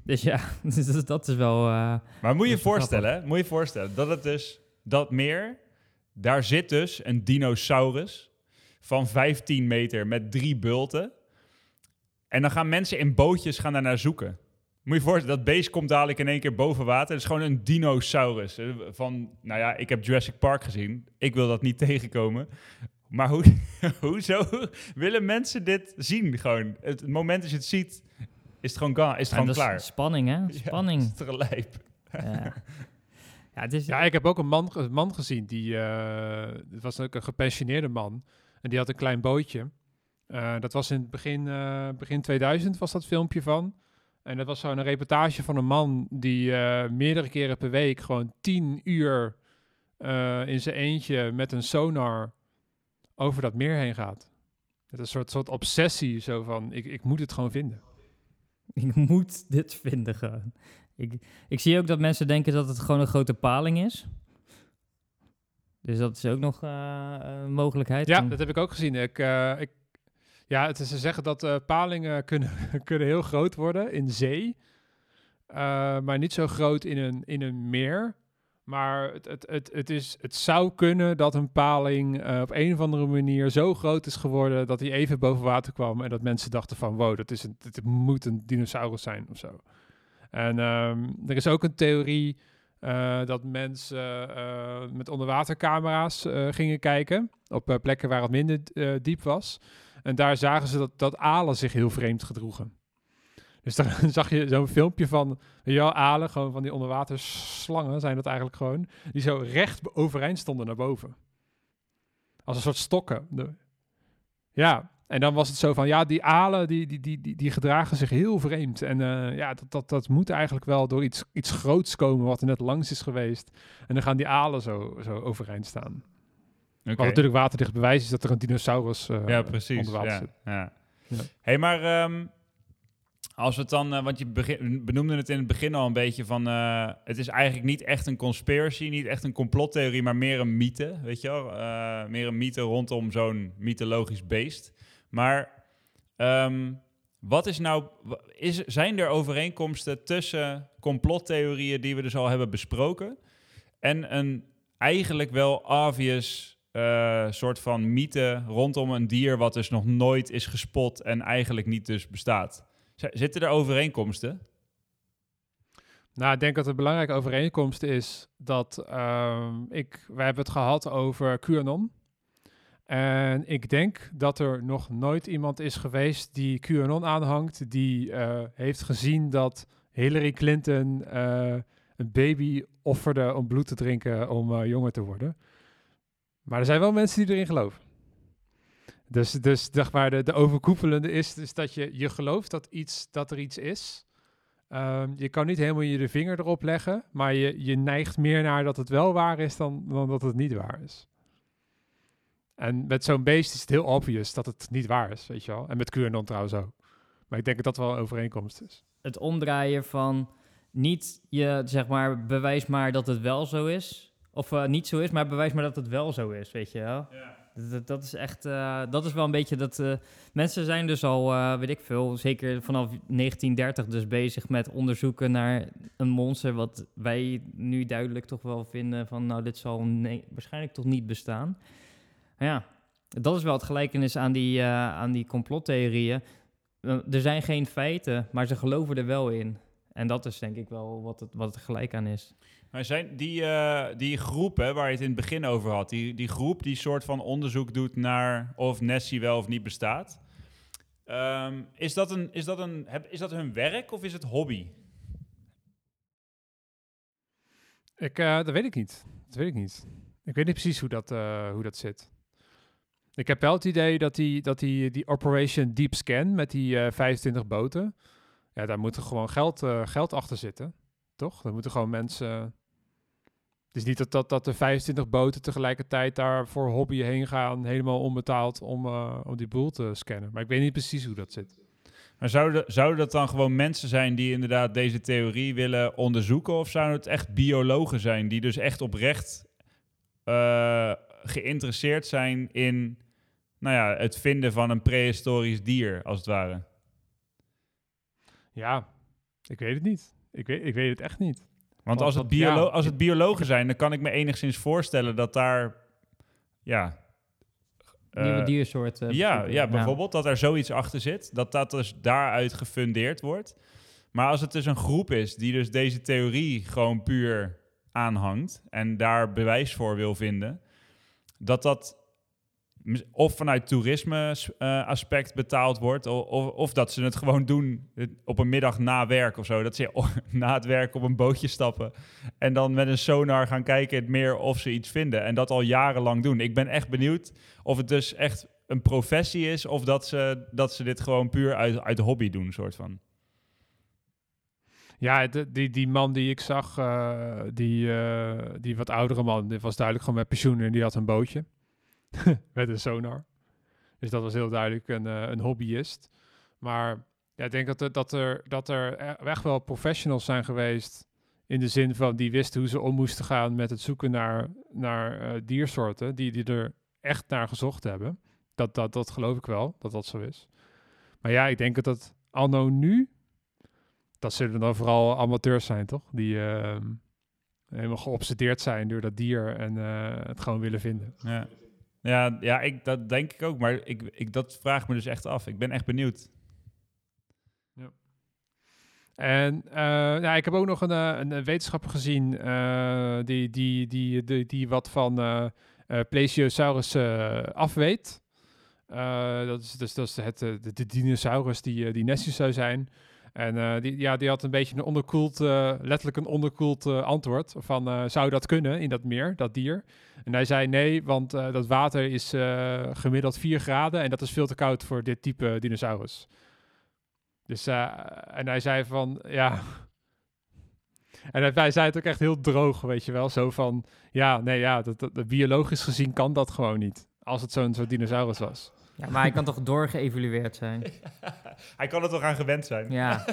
Dus ja, <laughs> dus dat is wel... eh, Maar moet je je voorstellen, moet je je voorstellen dat het dus dat meer, daar zit dus een dinosaurus van 15 meter met drie bulten. En dan gaan mensen in bootjes gaan daar naar zoeken. Moet je je voorstellen, dat beest komt dadelijk in één keer boven water. Het is gewoon een dinosaurus. eh, Van, nou ja, ik heb Jurassic Park gezien. Ik wil dat niet <laughs> tegenkomen. Maar hoe, <laughs> hoezo willen mensen dit zien? Gewoon, het moment dat je het ziet, is het gewoon, is het ja, gewoon dat is klaar. Spanning, hè? <laughs> Ja, Spanning. het is. Ja, ja het is... Ja, ik heb ook een man, een man gezien, die eh, het was ook een gepensioneerde man. En die had een klein bootje. Eh, dat was in het begin, eh, begin 2000 was dat filmpje van. En dat was zo'n reportage van een man die eh, meerdere keren per week gewoon tien uur eh, in zijn eentje met een sonar over dat meer heen gaat. Met een soort, soort obsessie, zo van, ik, ik moet het gewoon vinden. Ik moet dit vinden gewoon. Ik, ik zie ook dat mensen denken dat het gewoon een grote paling is. Dus dat is ook nog eh, een mogelijkheid. Ja, dat heb ik ook gezien. Ik, ik, ja, het is, ze zeggen dat eh, palingen <laughs> kunnen, kunnen heel groot worden in zee. eh, maar niet zo groot in een, in een meer. Maar het, het, het, het, is, het zou kunnen dat een paling eh, op een of andere manier zo groot is geworden dat hij even boven water kwam. En dat mensen dachten van wow, dat is dit moet een dinosaurus zijn of zo. En ehm, er is ook een theorie dat mensen met onderwatercamera's gingen kijken op plekken waar het minder diep was. En daar zagen ze dat, dat alen zich heel vreemd gedroegen. Dus dan <laughs> zag je zo'n filmpje van wel, alen, gewoon van die onderwaterslangen zijn dat eigenlijk gewoon, die zo recht overeind stonden naar boven. Als een soort stokken. Ja, en dan was het zo van, ja, die alen, die, die, die, die, die gedragen zich heel vreemd. En eh, ja, dat, dat, dat moet eigenlijk wel door iets, iets groots komen wat er net langs is geweest. En dan gaan die alen zo, zo overeind staan. Wat natuurlijk waterdicht bewijs is dat er een dinosaurus eh, ja, precies. onder water Ja, zit. ja. Ja. hey, maar ehm, als we het dan, eh, want je begin, benoemde het in het begin al een beetje van, eh, het is eigenlijk niet echt een conspiracy, niet echt een complottheorie, maar meer een mythe, weet je wel? Meer een mythe rondom zo'n mythologisch beest. Maar ehm, wat is nou, is, zijn er overeenkomsten tussen complottheorieën die we dus al hebben besproken en een eigenlijk wel obvious eh, soort van mythe rondom een dier wat dus nog nooit is gespot en eigenlijk niet dus bestaat. Zitten er overeenkomsten? Nou, ik denk dat de belangrijke overeenkomst is dat ehm, ik, wij hebben het gehad over QAnon. En ik denk dat er nog nooit iemand is geweest die QAnon aanhangt, die eh, heeft gezien dat Hillary Clinton eh, een baby offerde om bloed te drinken om jonger te worden. Maar er zijn wel mensen die erin geloven. Dus, dus zeg de, de overkoepelende is dus dat je, je gelooft dat, iets, dat er iets is. Ehm, je kan niet helemaal je de vinger erop leggen, maar je, je neigt meer naar dat het wel waar is dan, dan dat het niet waar is. En met zo'n beest is het heel obvious dat het niet waar is, weet je wel. En met QAnon trouwens ook. Maar ik denk dat dat wel een overeenkomst is. het omdraaien van niet je, zeg maar, bewijs maar dat het wel zo is. Of eh, niet zo is, maar bewijs maar dat het wel zo is, weet je wel. Dat, dat- dat is echt, eh, dat is wel een beetje dat... eh, mensen zijn dus al, weet ik veel, zeker vanaf 1930 dus bezig met onderzoeken naar een monster... wat wij nu duidelijk toch wel vinden van, nou, dit zal nee, waarschijnlijk toch niet bestaan. Maar ja, dat is wel het gelijkenis aan die, aan die complottheorieën. Er zijn geen feiten, maar ze geloven er wel in. En dat is denk ik wel wat het, wat het gelijk aan is. Maar zijn die, eh, die groep hè, waar je het in het begin over had, die, die groep die soort van onderzoek doet naar of Nessie wel of niet bestaat, ehm, is, dat een, is, dat een, heb, is dat hun werk of is het hobby? Ik, eh, dat weet ik niet. Dat weet ik niet. Ik weet niet precies hoe dat, eh, hoe dat zit. Ik heb wel het idee dat die, dat die, die Operation Deep Scan met die eh 25 boten, ja, daar moet er gewoon geld, geld achter zitten. Toch? Daar moeten gewoon mensen. Het is niet dat, dat, dat de 25 boten tegelijkertijd daar voor hobby heen gaan, helemaal onbetaald om, eh, om die boel te scannen. Maar ik weet niet precies hoe dat zit. Maar zouden, zouden dat dan gewoon mensen zijn die inderdaad deze theorie willen onderzoeken? Of zouden het echt biologen zijn die dus echt oprecht eh, geïnteresseerd zijn in nou ja, het vinden van een prehistorisch dier, als het ware? Ja, ik weet het niet. Ik weet, ik weet het echt niet. Want als het, biolo als het biologen zijn, dan kan ik me enigszins voorstellen dat daar... Ja, Nieuwe eh, diersoorten. ja, ja, bijvoorbeeld dat er zoiets achter zit. Dat dat dus daaruit gefundeerd wordt. Maar als het dus een groep is die dus deze theorie gewoon puur aanhangt... en daar bewijs voor wil vinden... dat dat of vanuit toerisme eh, aspect betaald wordt... Of, of dat ze het gewoon doen op een middag na werk of zo. Dat ze <laughs> na het werk op een bootje stappen... en dan met een sonar gaan kijken in het meer of ze iets vinden. En dat al jarenlang doen. Ik ben echt benieuwd of het dus echt een professie is... of dat ze, dat ze dit gewoon puur uit, uit hobby doen, soort van. Ja, die, die man die ik zag, eh, die, eh, die wat oudere man, die was duidelijk gewoon met pensioen en die had een bootje <laughs> met een sonar. Dus dat was heel duidelijk een, eh, een hobbyist. Maar ja, ik denk dat er, dat, er, dat er e- echt wel professionals zijn geweest in de zin van die wisten hoe ze om moesten gaan met het zoeken naar, naar eh, diersoorten, die, die er echt naar gezocht hebben. Dat, dat, dat geloof ik wel, dat dat zo is. Maar ja, ik denk dat dat anno nu, dat zullen dan vooral amateurs zijn, toch? Die ehm, helemaal geobsedeerd zijn door dat dier en eh, het gewoon willen vinden. Ja, ja, ja ik, dat denk ik ook. Maar ik, ik, dat vraagt me dus echt af. Ik ben echt benieuwd. En eh, ja, ik heb ook nog een, eh, een, wetenschapper gezien eh, die, die, die, die, die wat van eh eh, Plesiosaurus eh, afweet. Eh, dat is dus dat is het, eh, de, dinosaurus die, eh, die nestjes zou zijn. En eh, die, ja, die had een beetje een onderkoeld, eh, letterlijk een onderkoeld eh, antwoord van zou dat kunnen in dat meer, dat dier? En hij zei nee, want dat water is gemiddeld 4 graden en dat is veel te koud voor dit type dinosaurus. Dus, en hij zei van, ja... En hij, zei het ook echt heel droog, weet je wel. Zo van, ja, nee, ja, dat, dat, biologisch gezien kan dat gewoon niet. Als het zo'n dinosaurus was. Ja, maar hij kan toch doorgeëvalueerd zijn? <laughs> Hij kan er toch aan gewend zijn? Ja.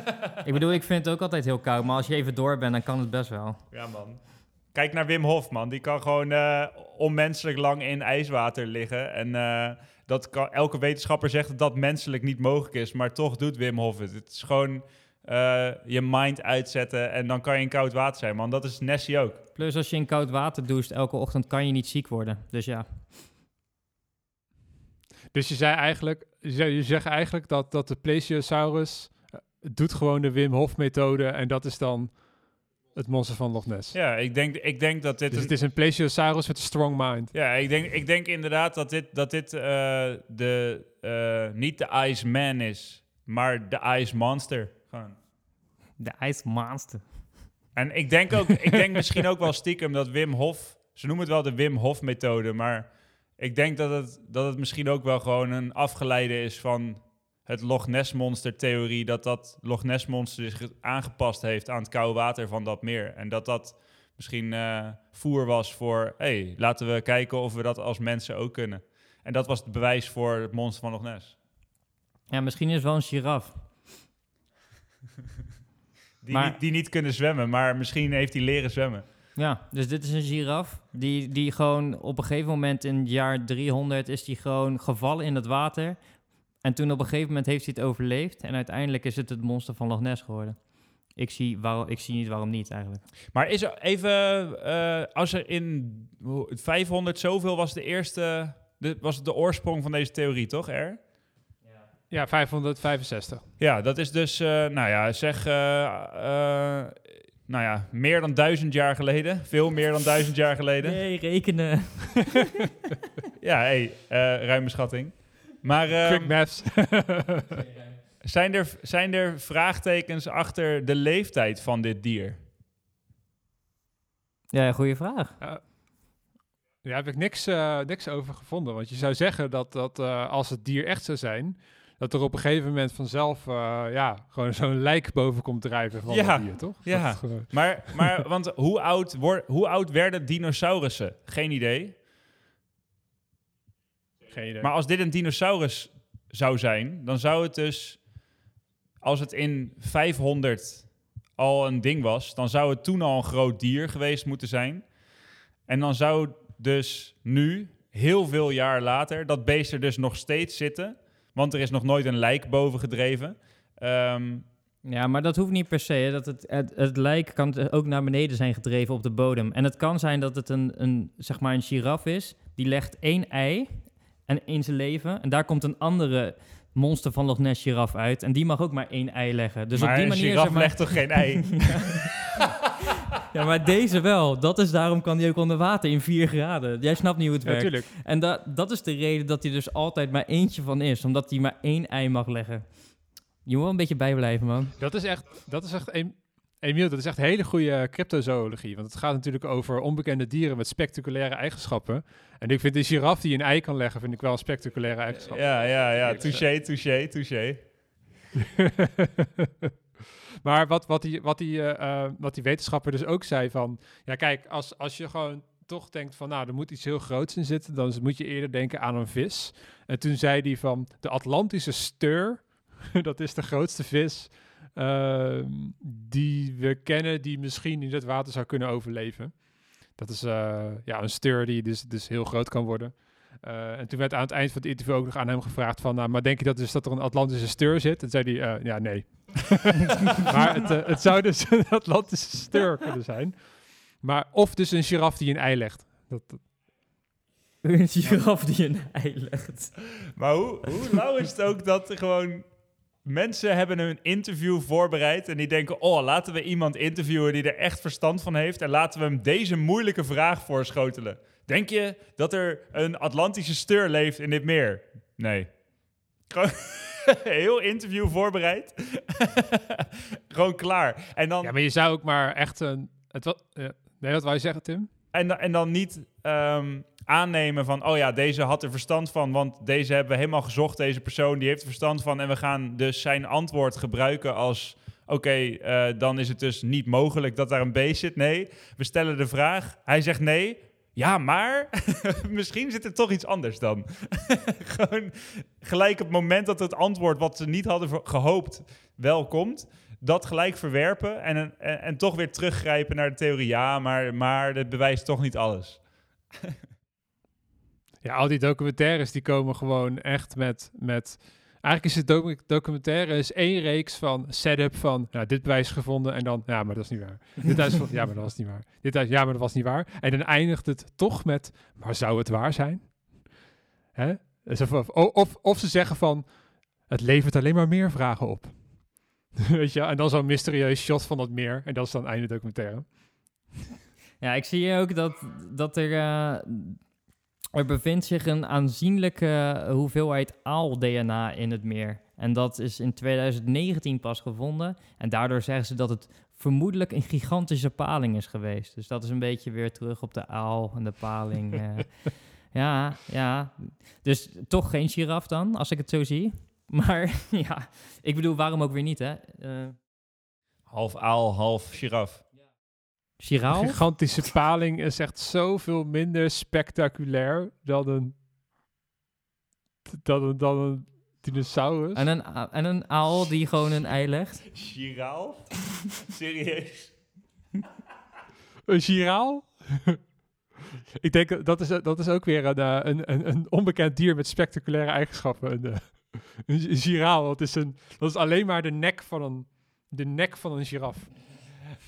Ik bedoel, ik vind het ook altijd heel koud, maar als je even door bent, dan kan het best wel. Ja, man. Kijk naar Wim Hof, man. Die kan gewoon eh, onmenselijk lang in ijswater liggen. En eh, dat kan, elke wetenschapper zegt dat dat menselijk niet mogelijk is. Maar toch doet Wim Hof het. Het is gewoon eh, je mind uitzetten en dan kan je in koud water zijn, man. Dat is Nessie ook. Plus, als je in koud water doucht elke ochtend, kan je niet ziek worden. Dus ja. Dus je zei eigenlijk, je, zegt eigenlijk dat, dat de Plesiosaurus eh, doet gewoon de Wim Hof methode en dat is dan het monster van Loch Ness. Ja, ik denk, ik denk dat dit... Dus een- het is een Plesiosaurus met een strong mind. Ja, ik denk, ik denk inderdaad dat dit, dat dit eh, de, eh, niet de Ice Man is, maar de Ice Monster. Gewoon. De ijsmonster. En ik denk ook, ik denk misschien ook wel stiekem dat Wim Hof, ze noemen het wel de Wim Hof methode, maar ik denk dat het, dat het misschien ook wel gewoon een afgeleide is van het Loch Ness Monster theorie, dat dat Loch Ness Monster zich aangepast heeft aan het koude water van dat meer. En dat dat misschien eh, voer was voor, hey, laten we kijken of we dat als mensen ook kunnen. En dat was het bewijs voor het monster van Loch Ness. Ja, misschien is het wel een giraf. <laughs> Die, Maar- niet, die niet kunnen zwemmen, maar misschien heeft hij leren zwemmen. Ja, dus dit is een giraf die, die gewoon op een gegeven moment in het jaar 300 is die gewoon gevallen in het water. En toen op een gegeven moment heeft hij het overleefd. En uiteindelijk is het het monster van Loch Ness geworden. Ik zie, waarom, ik zie niet waarom niet eigenlijk. Maar is er even, eh, als er in hoe- 500 zoveel was de eerste, de, was het de oorsprong van deze theorie, toch, Er? Ja, 565. Ja, dat is dus, eh, nou ja, zeg, eh, eh, nou ja, meer dan duizend jaar geleden. Veel meer dan duizend jaar geleden. Nee, rekenen. <laughs> Ja, hey, eh, ruime schatting. Maar eh, Quick maths. <laughs> zijn, er, zijn er vraagtekens achter de leeftijd van dit dier? Ja, goede vraag. Daar heb ik niks, eh, niks over gevonden. Want je zou zeggen dat, dat eh, als het dier echt zou zijn, dat er op een gegeven moment vanzelf eh, ja, gewoon <laughs> zo'n lijk boven komt drijven van Ja, dat dier, toch? ja. Maar, maar <laughs> want hoe oud, wor- hoe oud werden dinosaurussen? Geen idee. geen idee. Maar als dit een dinosaurus zou zijn, dan zou het dus, als het in 500 al een ding was, dan zou het toen al een groot dier geweest moeten zijn. En dan zou dus nu, heel veel jaar later, dat beest er dus nog steeds zitten. Want er is nog nooit een lijk boven gedreven. Ehm, Ja, maar dat hoeft niet per se. hè. Dat het, het, het lijk kan ook naar beneden zijn gedreven op de bodem. En het kan zijn dat het een, een, zeg maar een giraf is. Die legt één ei en in zijn leven. En daar komt een andere monster van Loch Ness giraf uit. En die mag ook maar één ei leggen. Dus maar op die een manier... giraf zeg maar- legt toch geen ei? <laughs> <laughs> Ja, maar deze wel. Dat is daarom kan die ook onder water in 4 graden. Jij snapt niet hoe het Ja, werkt. tuurlijk. En da dat is de reden dat hij dus altijd maar eentje van is. Omdat hij maar één ei mag leggen. Je moet wel een beetje bijblijven, man. Dat is echt, dat is echt, Em- Emiel, dat is echt hele goede cryptozoologie. Want het gaat natuurlijk over onbekende dieren met spectaculaire eigenschappen. En ik vind een giraf die een ei kan leggen, vind ik wel een spectaculaire eigenschap. ja, ja, ja. Touché, touché, touché. <laughs> <laughs> maar wat, wat, die, wat, die, eh, eh, wat die wetenschapper dus ook zei van... Ja, kijk, als, als je gewoon toch denkt van... Nou, er moet iets heel groots in zitten... dan moet je eerder denken aan een vis. En toen zei hij van... De Atlantische steur, <laughs> dat is de grootste vis... ehm, die we kennen, die misschien in het water zou kunnen overleven. Dat is eh, ja, een steur die dus, dus heel groot kan worden. Eh, en toen werd aan het eind van het interview ook nog aan hem gevraagd van... Nou, maar denk je dat, dus dat er een Atlantische steur zit? En zei hij, eh, ja, nee. <laughs> maar het, eh, het zou dus een Atlantische steur kunnen zijn. Maar of dus een giraf die een ei legt. Dat, dat- Een giraf die een ei legt. Maar hoe, hoe lauw is het ook dat er gewoon mensen hebben een interview voorbereid en die denken, oh, laten we iemand interviewen die er echt verstand van heeft en laten we hem deze moeilijke vraag voorschotelen. Denk je dat er een Atlantische steur leeft in dit meer? Nee. Gewoon <laughs> heel interview voorbereid. <laughs> gewoon klaar. En dan, Ja, maar je zou ook maar echt een... Het wa- eh, nee, wat wou je zeggen, Tim? En, en dan niet ehm, aannemen van, oh ja, deze had er verstand van, want deze hebben we helemaal gezocht, deze persoon, die heeft er verstand van. En we gaan dus zijn antwoord gebruiken als, oké, eh, dan is het dus niet mogelijk dat daar een beest zit. Nee, we stellen de vraag, hij zegt nee. Ja, maar <laughs> misschien zit er toch iets anders dan. <laughs> Gewoon gelijk het moment dat het antwoord wat ze niet hadden gehoopt wel komt, dat gelijk verwerpen en, en, en toch weer teruggrijpen naar de theorie. Ja, maar, maar het bewijst toch niet alles. <laughs> Ja, al die documentaires die komen gewoon echt met... met eigenlijk is het docu- documentaire is één reeks van setup van... Nou, dit bewijs gevonden en dan... Ja, maar dat is niet waar. <laughs> dit huis van, ja, maar dat was niet waar. Dit huis, ja, maar dat was niet waar. En dan eindigt het toch met... Maar zou het waar zijn? Hè? Of, of, of, ze zeggen van... Het levert alleen maar meer vragen op. <laughs> Weet je, en dan zo'n mysterieus shot van dat meer. En dat is dan einde documentaire. Ja, ik zie ook dat, dat er, eh, er bevindt zich een aanzienlijke hoeveelheid aal-DNA in het meer. En dat is in 2019 pas gevonden. En daardoor zeggen ze dat het vermoedelijk een gigantische paling is geweest. Dus dat is een beetje weer terug op de aal en de paling. <laughs> eh. ja, ja. Dus toch geen giraf dan, als ik het zo zie. <laughs> Maar ja, ik bedoel, waarom ook weer niet, hè? Eh Half aal, half giraf. Giraal? gigantische paling is echt zoveel minder spectaculair dan een, dan een, dan een dinosaurus. En een, en een aal die gewoon een ei legt? Giraal? <laughs> Serieus? Een giraal? <laughs> Ik denk dat- dat is, dat is ook weer een, eh, een, een, een onbekend dier met spectaculaire eigenschappen. Een, eh, een, een giraal, dat is, een, dat is alleen maar de nek van een, de nek van een giraf.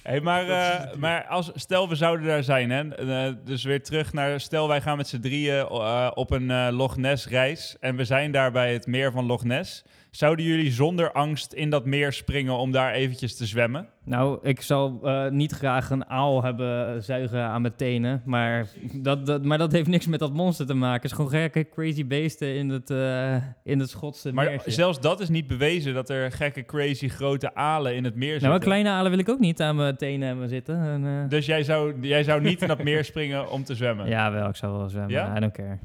Hey, maar <laughs> eh, maar als, stel we zouden daar zijn, hè? eh, dus weer terug naar, stel wij gaan met z'n drieën eh, op een Loch Ness reis en we zijn daar bij het meer van Loch Ness. Zouden jullie zonder angst in dat meer springen om daar eventjes te zwemmen? Nou, ik zou eh, niet graag een aal hebben zuigen aan mijn tenen. Maar dat, dat, maar dat heeft niks met dat monster te maken. Het is gewoon gekke, crazy beesten in het, eh, in het Schotse Maar meertje. zelfs dat is niet bewezen dat er gekke, crazy grote alen in het meer zitten. Nou, kleine alen wil ik ook niet aan mijn tenen hebben zitten. En, eh, Dus jij zou, jij zou niet in dat meer springen om te zwemmen? <laughs> Ja, wel. Ik zou wel zwemmen. Ja? I don't care.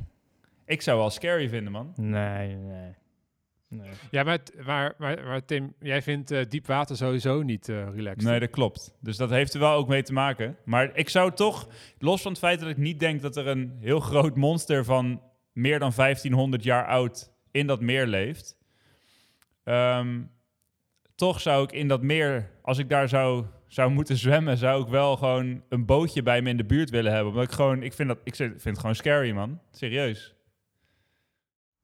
Ik zou wel scary vinden, man. Nee, nee. Nee. Ja, maar, maar, maar, maar Tim, jij vindt eh, diep water sowieso niet eh relaxed. Nee, dat klopt. Dus dat heeft er wel ook mee te maken. Maar ik zou toch, los van het feit dat ik niet denk dat er een heel groot monster van meer dan 1500 jaar oud in dat meer leeft, ehm, toch zou ik in dat meer, als ik daar zou, zou moeten zwemmen, zou ik wel gewoon een bootje bij me in de buurt willen hebben. Omdat ik gewoon, ik vind, dat, ik vind het gewoon scary, man. Serieus.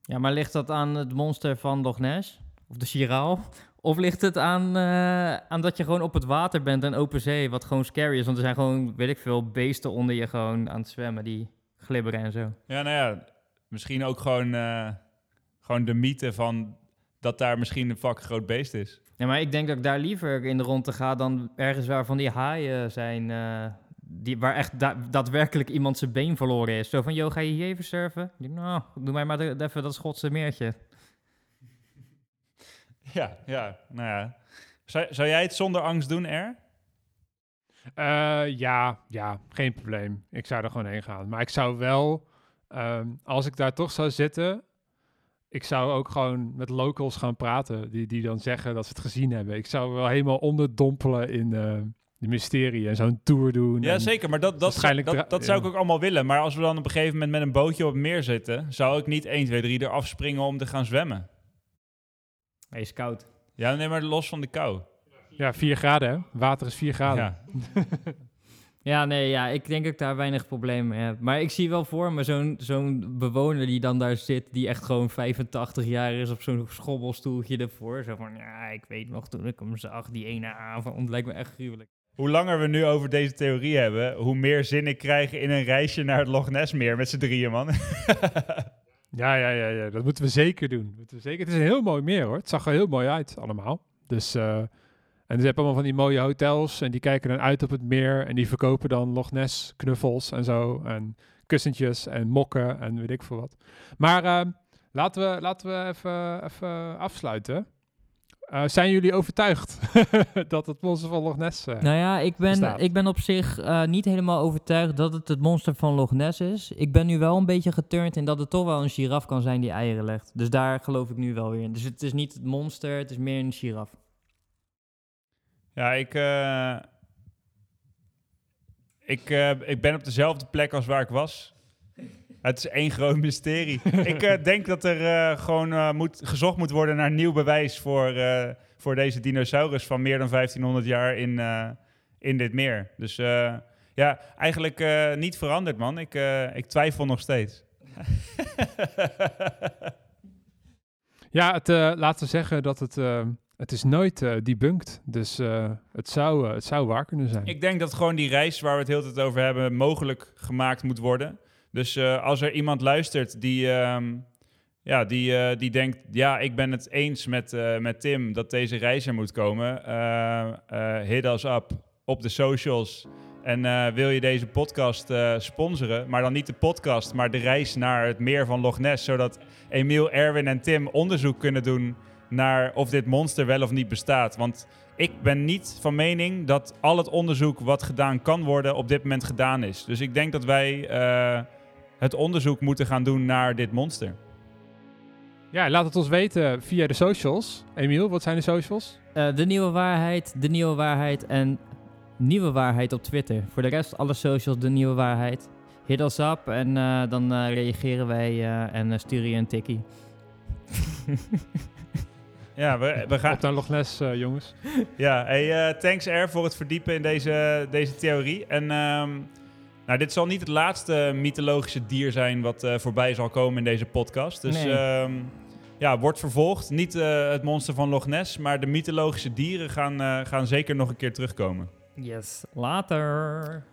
Ja, maar ligt dat aan het monster van Loch Ness? Of de Chiraal? <laughs> Of ligt het aan, eh, aan dat je gewoon op het water bent en open zee, wat gewoon scary is? Want er zijn gewoon, weet ik veel, beesten onder je gewoon aan het zwemmen die glibberen en zo. Ja, nou ja, misschien ook gewoon, eh, gewoon de mythe van dat daar misschien een fucking groot beest is. Ja, maar ik denk dat ik daar liever in de ronde ga dan ergens waar van die haaien zijn, eh, die, waar echt da- daadwerkelijk iemand zijn been verloren is. Zo van, joh, ga je hier even surfen? Ik denk, nou, doe mij maar even dat Schotse meertje. <laughs> Ja, ja, nou ja. Zou, zou jij het zonder angst doen, Er? Eh, ja, ja, geen probleem. Ik zou er gewoon heen gaan. Maar ik zou wel, ehm, als ik daar toch zou zitten, ik zou ook gewoon met locals gaan praten. Die, die dan zeggen dat ze het gezien hebben. Ik zou wel helemaal onderdompelen in eh, de mysterie en zo'n tour doen. Ja, zeker. Maar dat, dat, waarschijnlijk dat, dra- dat zou ik ook allemaal willen. Maar als we dan op een gegeven moment met een bootje op het meer zitten, zou ik niet 1, 2, 3 eraf springen om te gaan zwemmen. Hij is koud. Ja, nee, maar los van de kou. Ja, 4 graden hè? Water is 4 graden. Ja. <laughs> Ja, nee, ja, ik denk dat ik daar weinig problemen mee heb. Maar ik zie wel voor me zo'n zo'n bewoner die dan daar zit, die echt gewoon 85 jaar is op zo'n schobbelstoeltje ervoor. Zo van, ja, ik weet nog toen ik hem zag, die ene avond, lijkt me echt gruwelijk. Hoe langer we nu over deze theorie hebben, hoe meer zin ik krijg in een reisje naar het Loch Ness meer met z'n drieën, man. <laughs> Ja, ja, ja, ja, dat moeten we zeker doen. Moeten zeker. Het is een heel mooi meer hoor. Het zag er heel mooi uit allemaal. Dus, eh, en ze hebben allemaal van die mooie hotels en die kijken dan uit op het meer en die verkopen dan Loch Ness knuffels en zo en kussentjes en mokken en weet ik veel wat. Maar eh, laten we, laten we even, even afsluiten. Eh, zijn jullie overtuigd <laughs> dat het monster van Loch Ness... eh, Nou ja, ik ben, bestaat. ik ben op zich eh, niet helemaal overtuigd dat het het monster van Loch Ness is. Ik ben nu wel een beetje geturnd in dat het toch wel een giraf kan zijn die eieren legt. Dus daar geloof ik nu wel weer in. Dus het is niet het monster, het is meer een giraf. Ja, ik, eh, ik, eh, ik ben op dezelfde plek als waar ik was. Het is één groot mysterie. <laughs> ik eh, denk dat er eh, gewoon eh, moet, gezocht moet worden naar nieuw bewijs voor, voor deze dinosaurus van meer dan 1500 jaar in, in dit meer. Dus ja, eigenlijk niet veranderd, man. Ik, ik twijfel nog steeds. <laughs> Ja, het, laten we zeggen dat het, het is nooit eh debunked. Dus het, zou, het zou waar kunnen zijn. Ik denk dat gewoon die reis waar we het heel tijd over hebben mogelijk gemaakt moet worden. Dus eh, als er iemand luistert die, ehm, ja, die, eh, die denkt, ja, ik ben het eens met, eh, met Tim dat deze reis er moet komen, hit us up op de socials. En wil je deze podcast sponsoren, maar dan niet de podcast, maar de reis naar het meer van Loch Ness, zodat Emiel, Erwin en Tim onderzoek kunnen doen naar of dit monster wel of niet bestaat. Want ik ben niet van mening dat al het onderzoek wat gedaan kan worden op dit moment gedaan is. Dus ik denk dat wij het onderzoek moeten gaan doen naar dit monster. Ja, laat het ons weten via de socials. Emiel, wat zijn de socials? Eh, de nieuwe waarheid, de nieuwe waarheid en nieuwe waarheid op Twitter. Voor de rest, alle socials, de nieuwe waarheid. Hit us up en eh, dan eh, reageren wij eh, en sturen je een tikkie. <laughs> Ja, we, we gaan. Op naar Loch Ness, eh, jongens. Ja, hey, eh, thanks R voor het verdiepen in deze, deze theorie. En ehm, nou, dit zal niet het laatste mythologische dier zijn wat eh, voorbij zal komen in deze podcast. Dus Nee. ehm, ja, wordt vervolgd. Niet eh, het monster van Loch Ness, maar de mythologische dieren gaan, eh, gaan zeker nog een keer terugkomen. Yes. Later.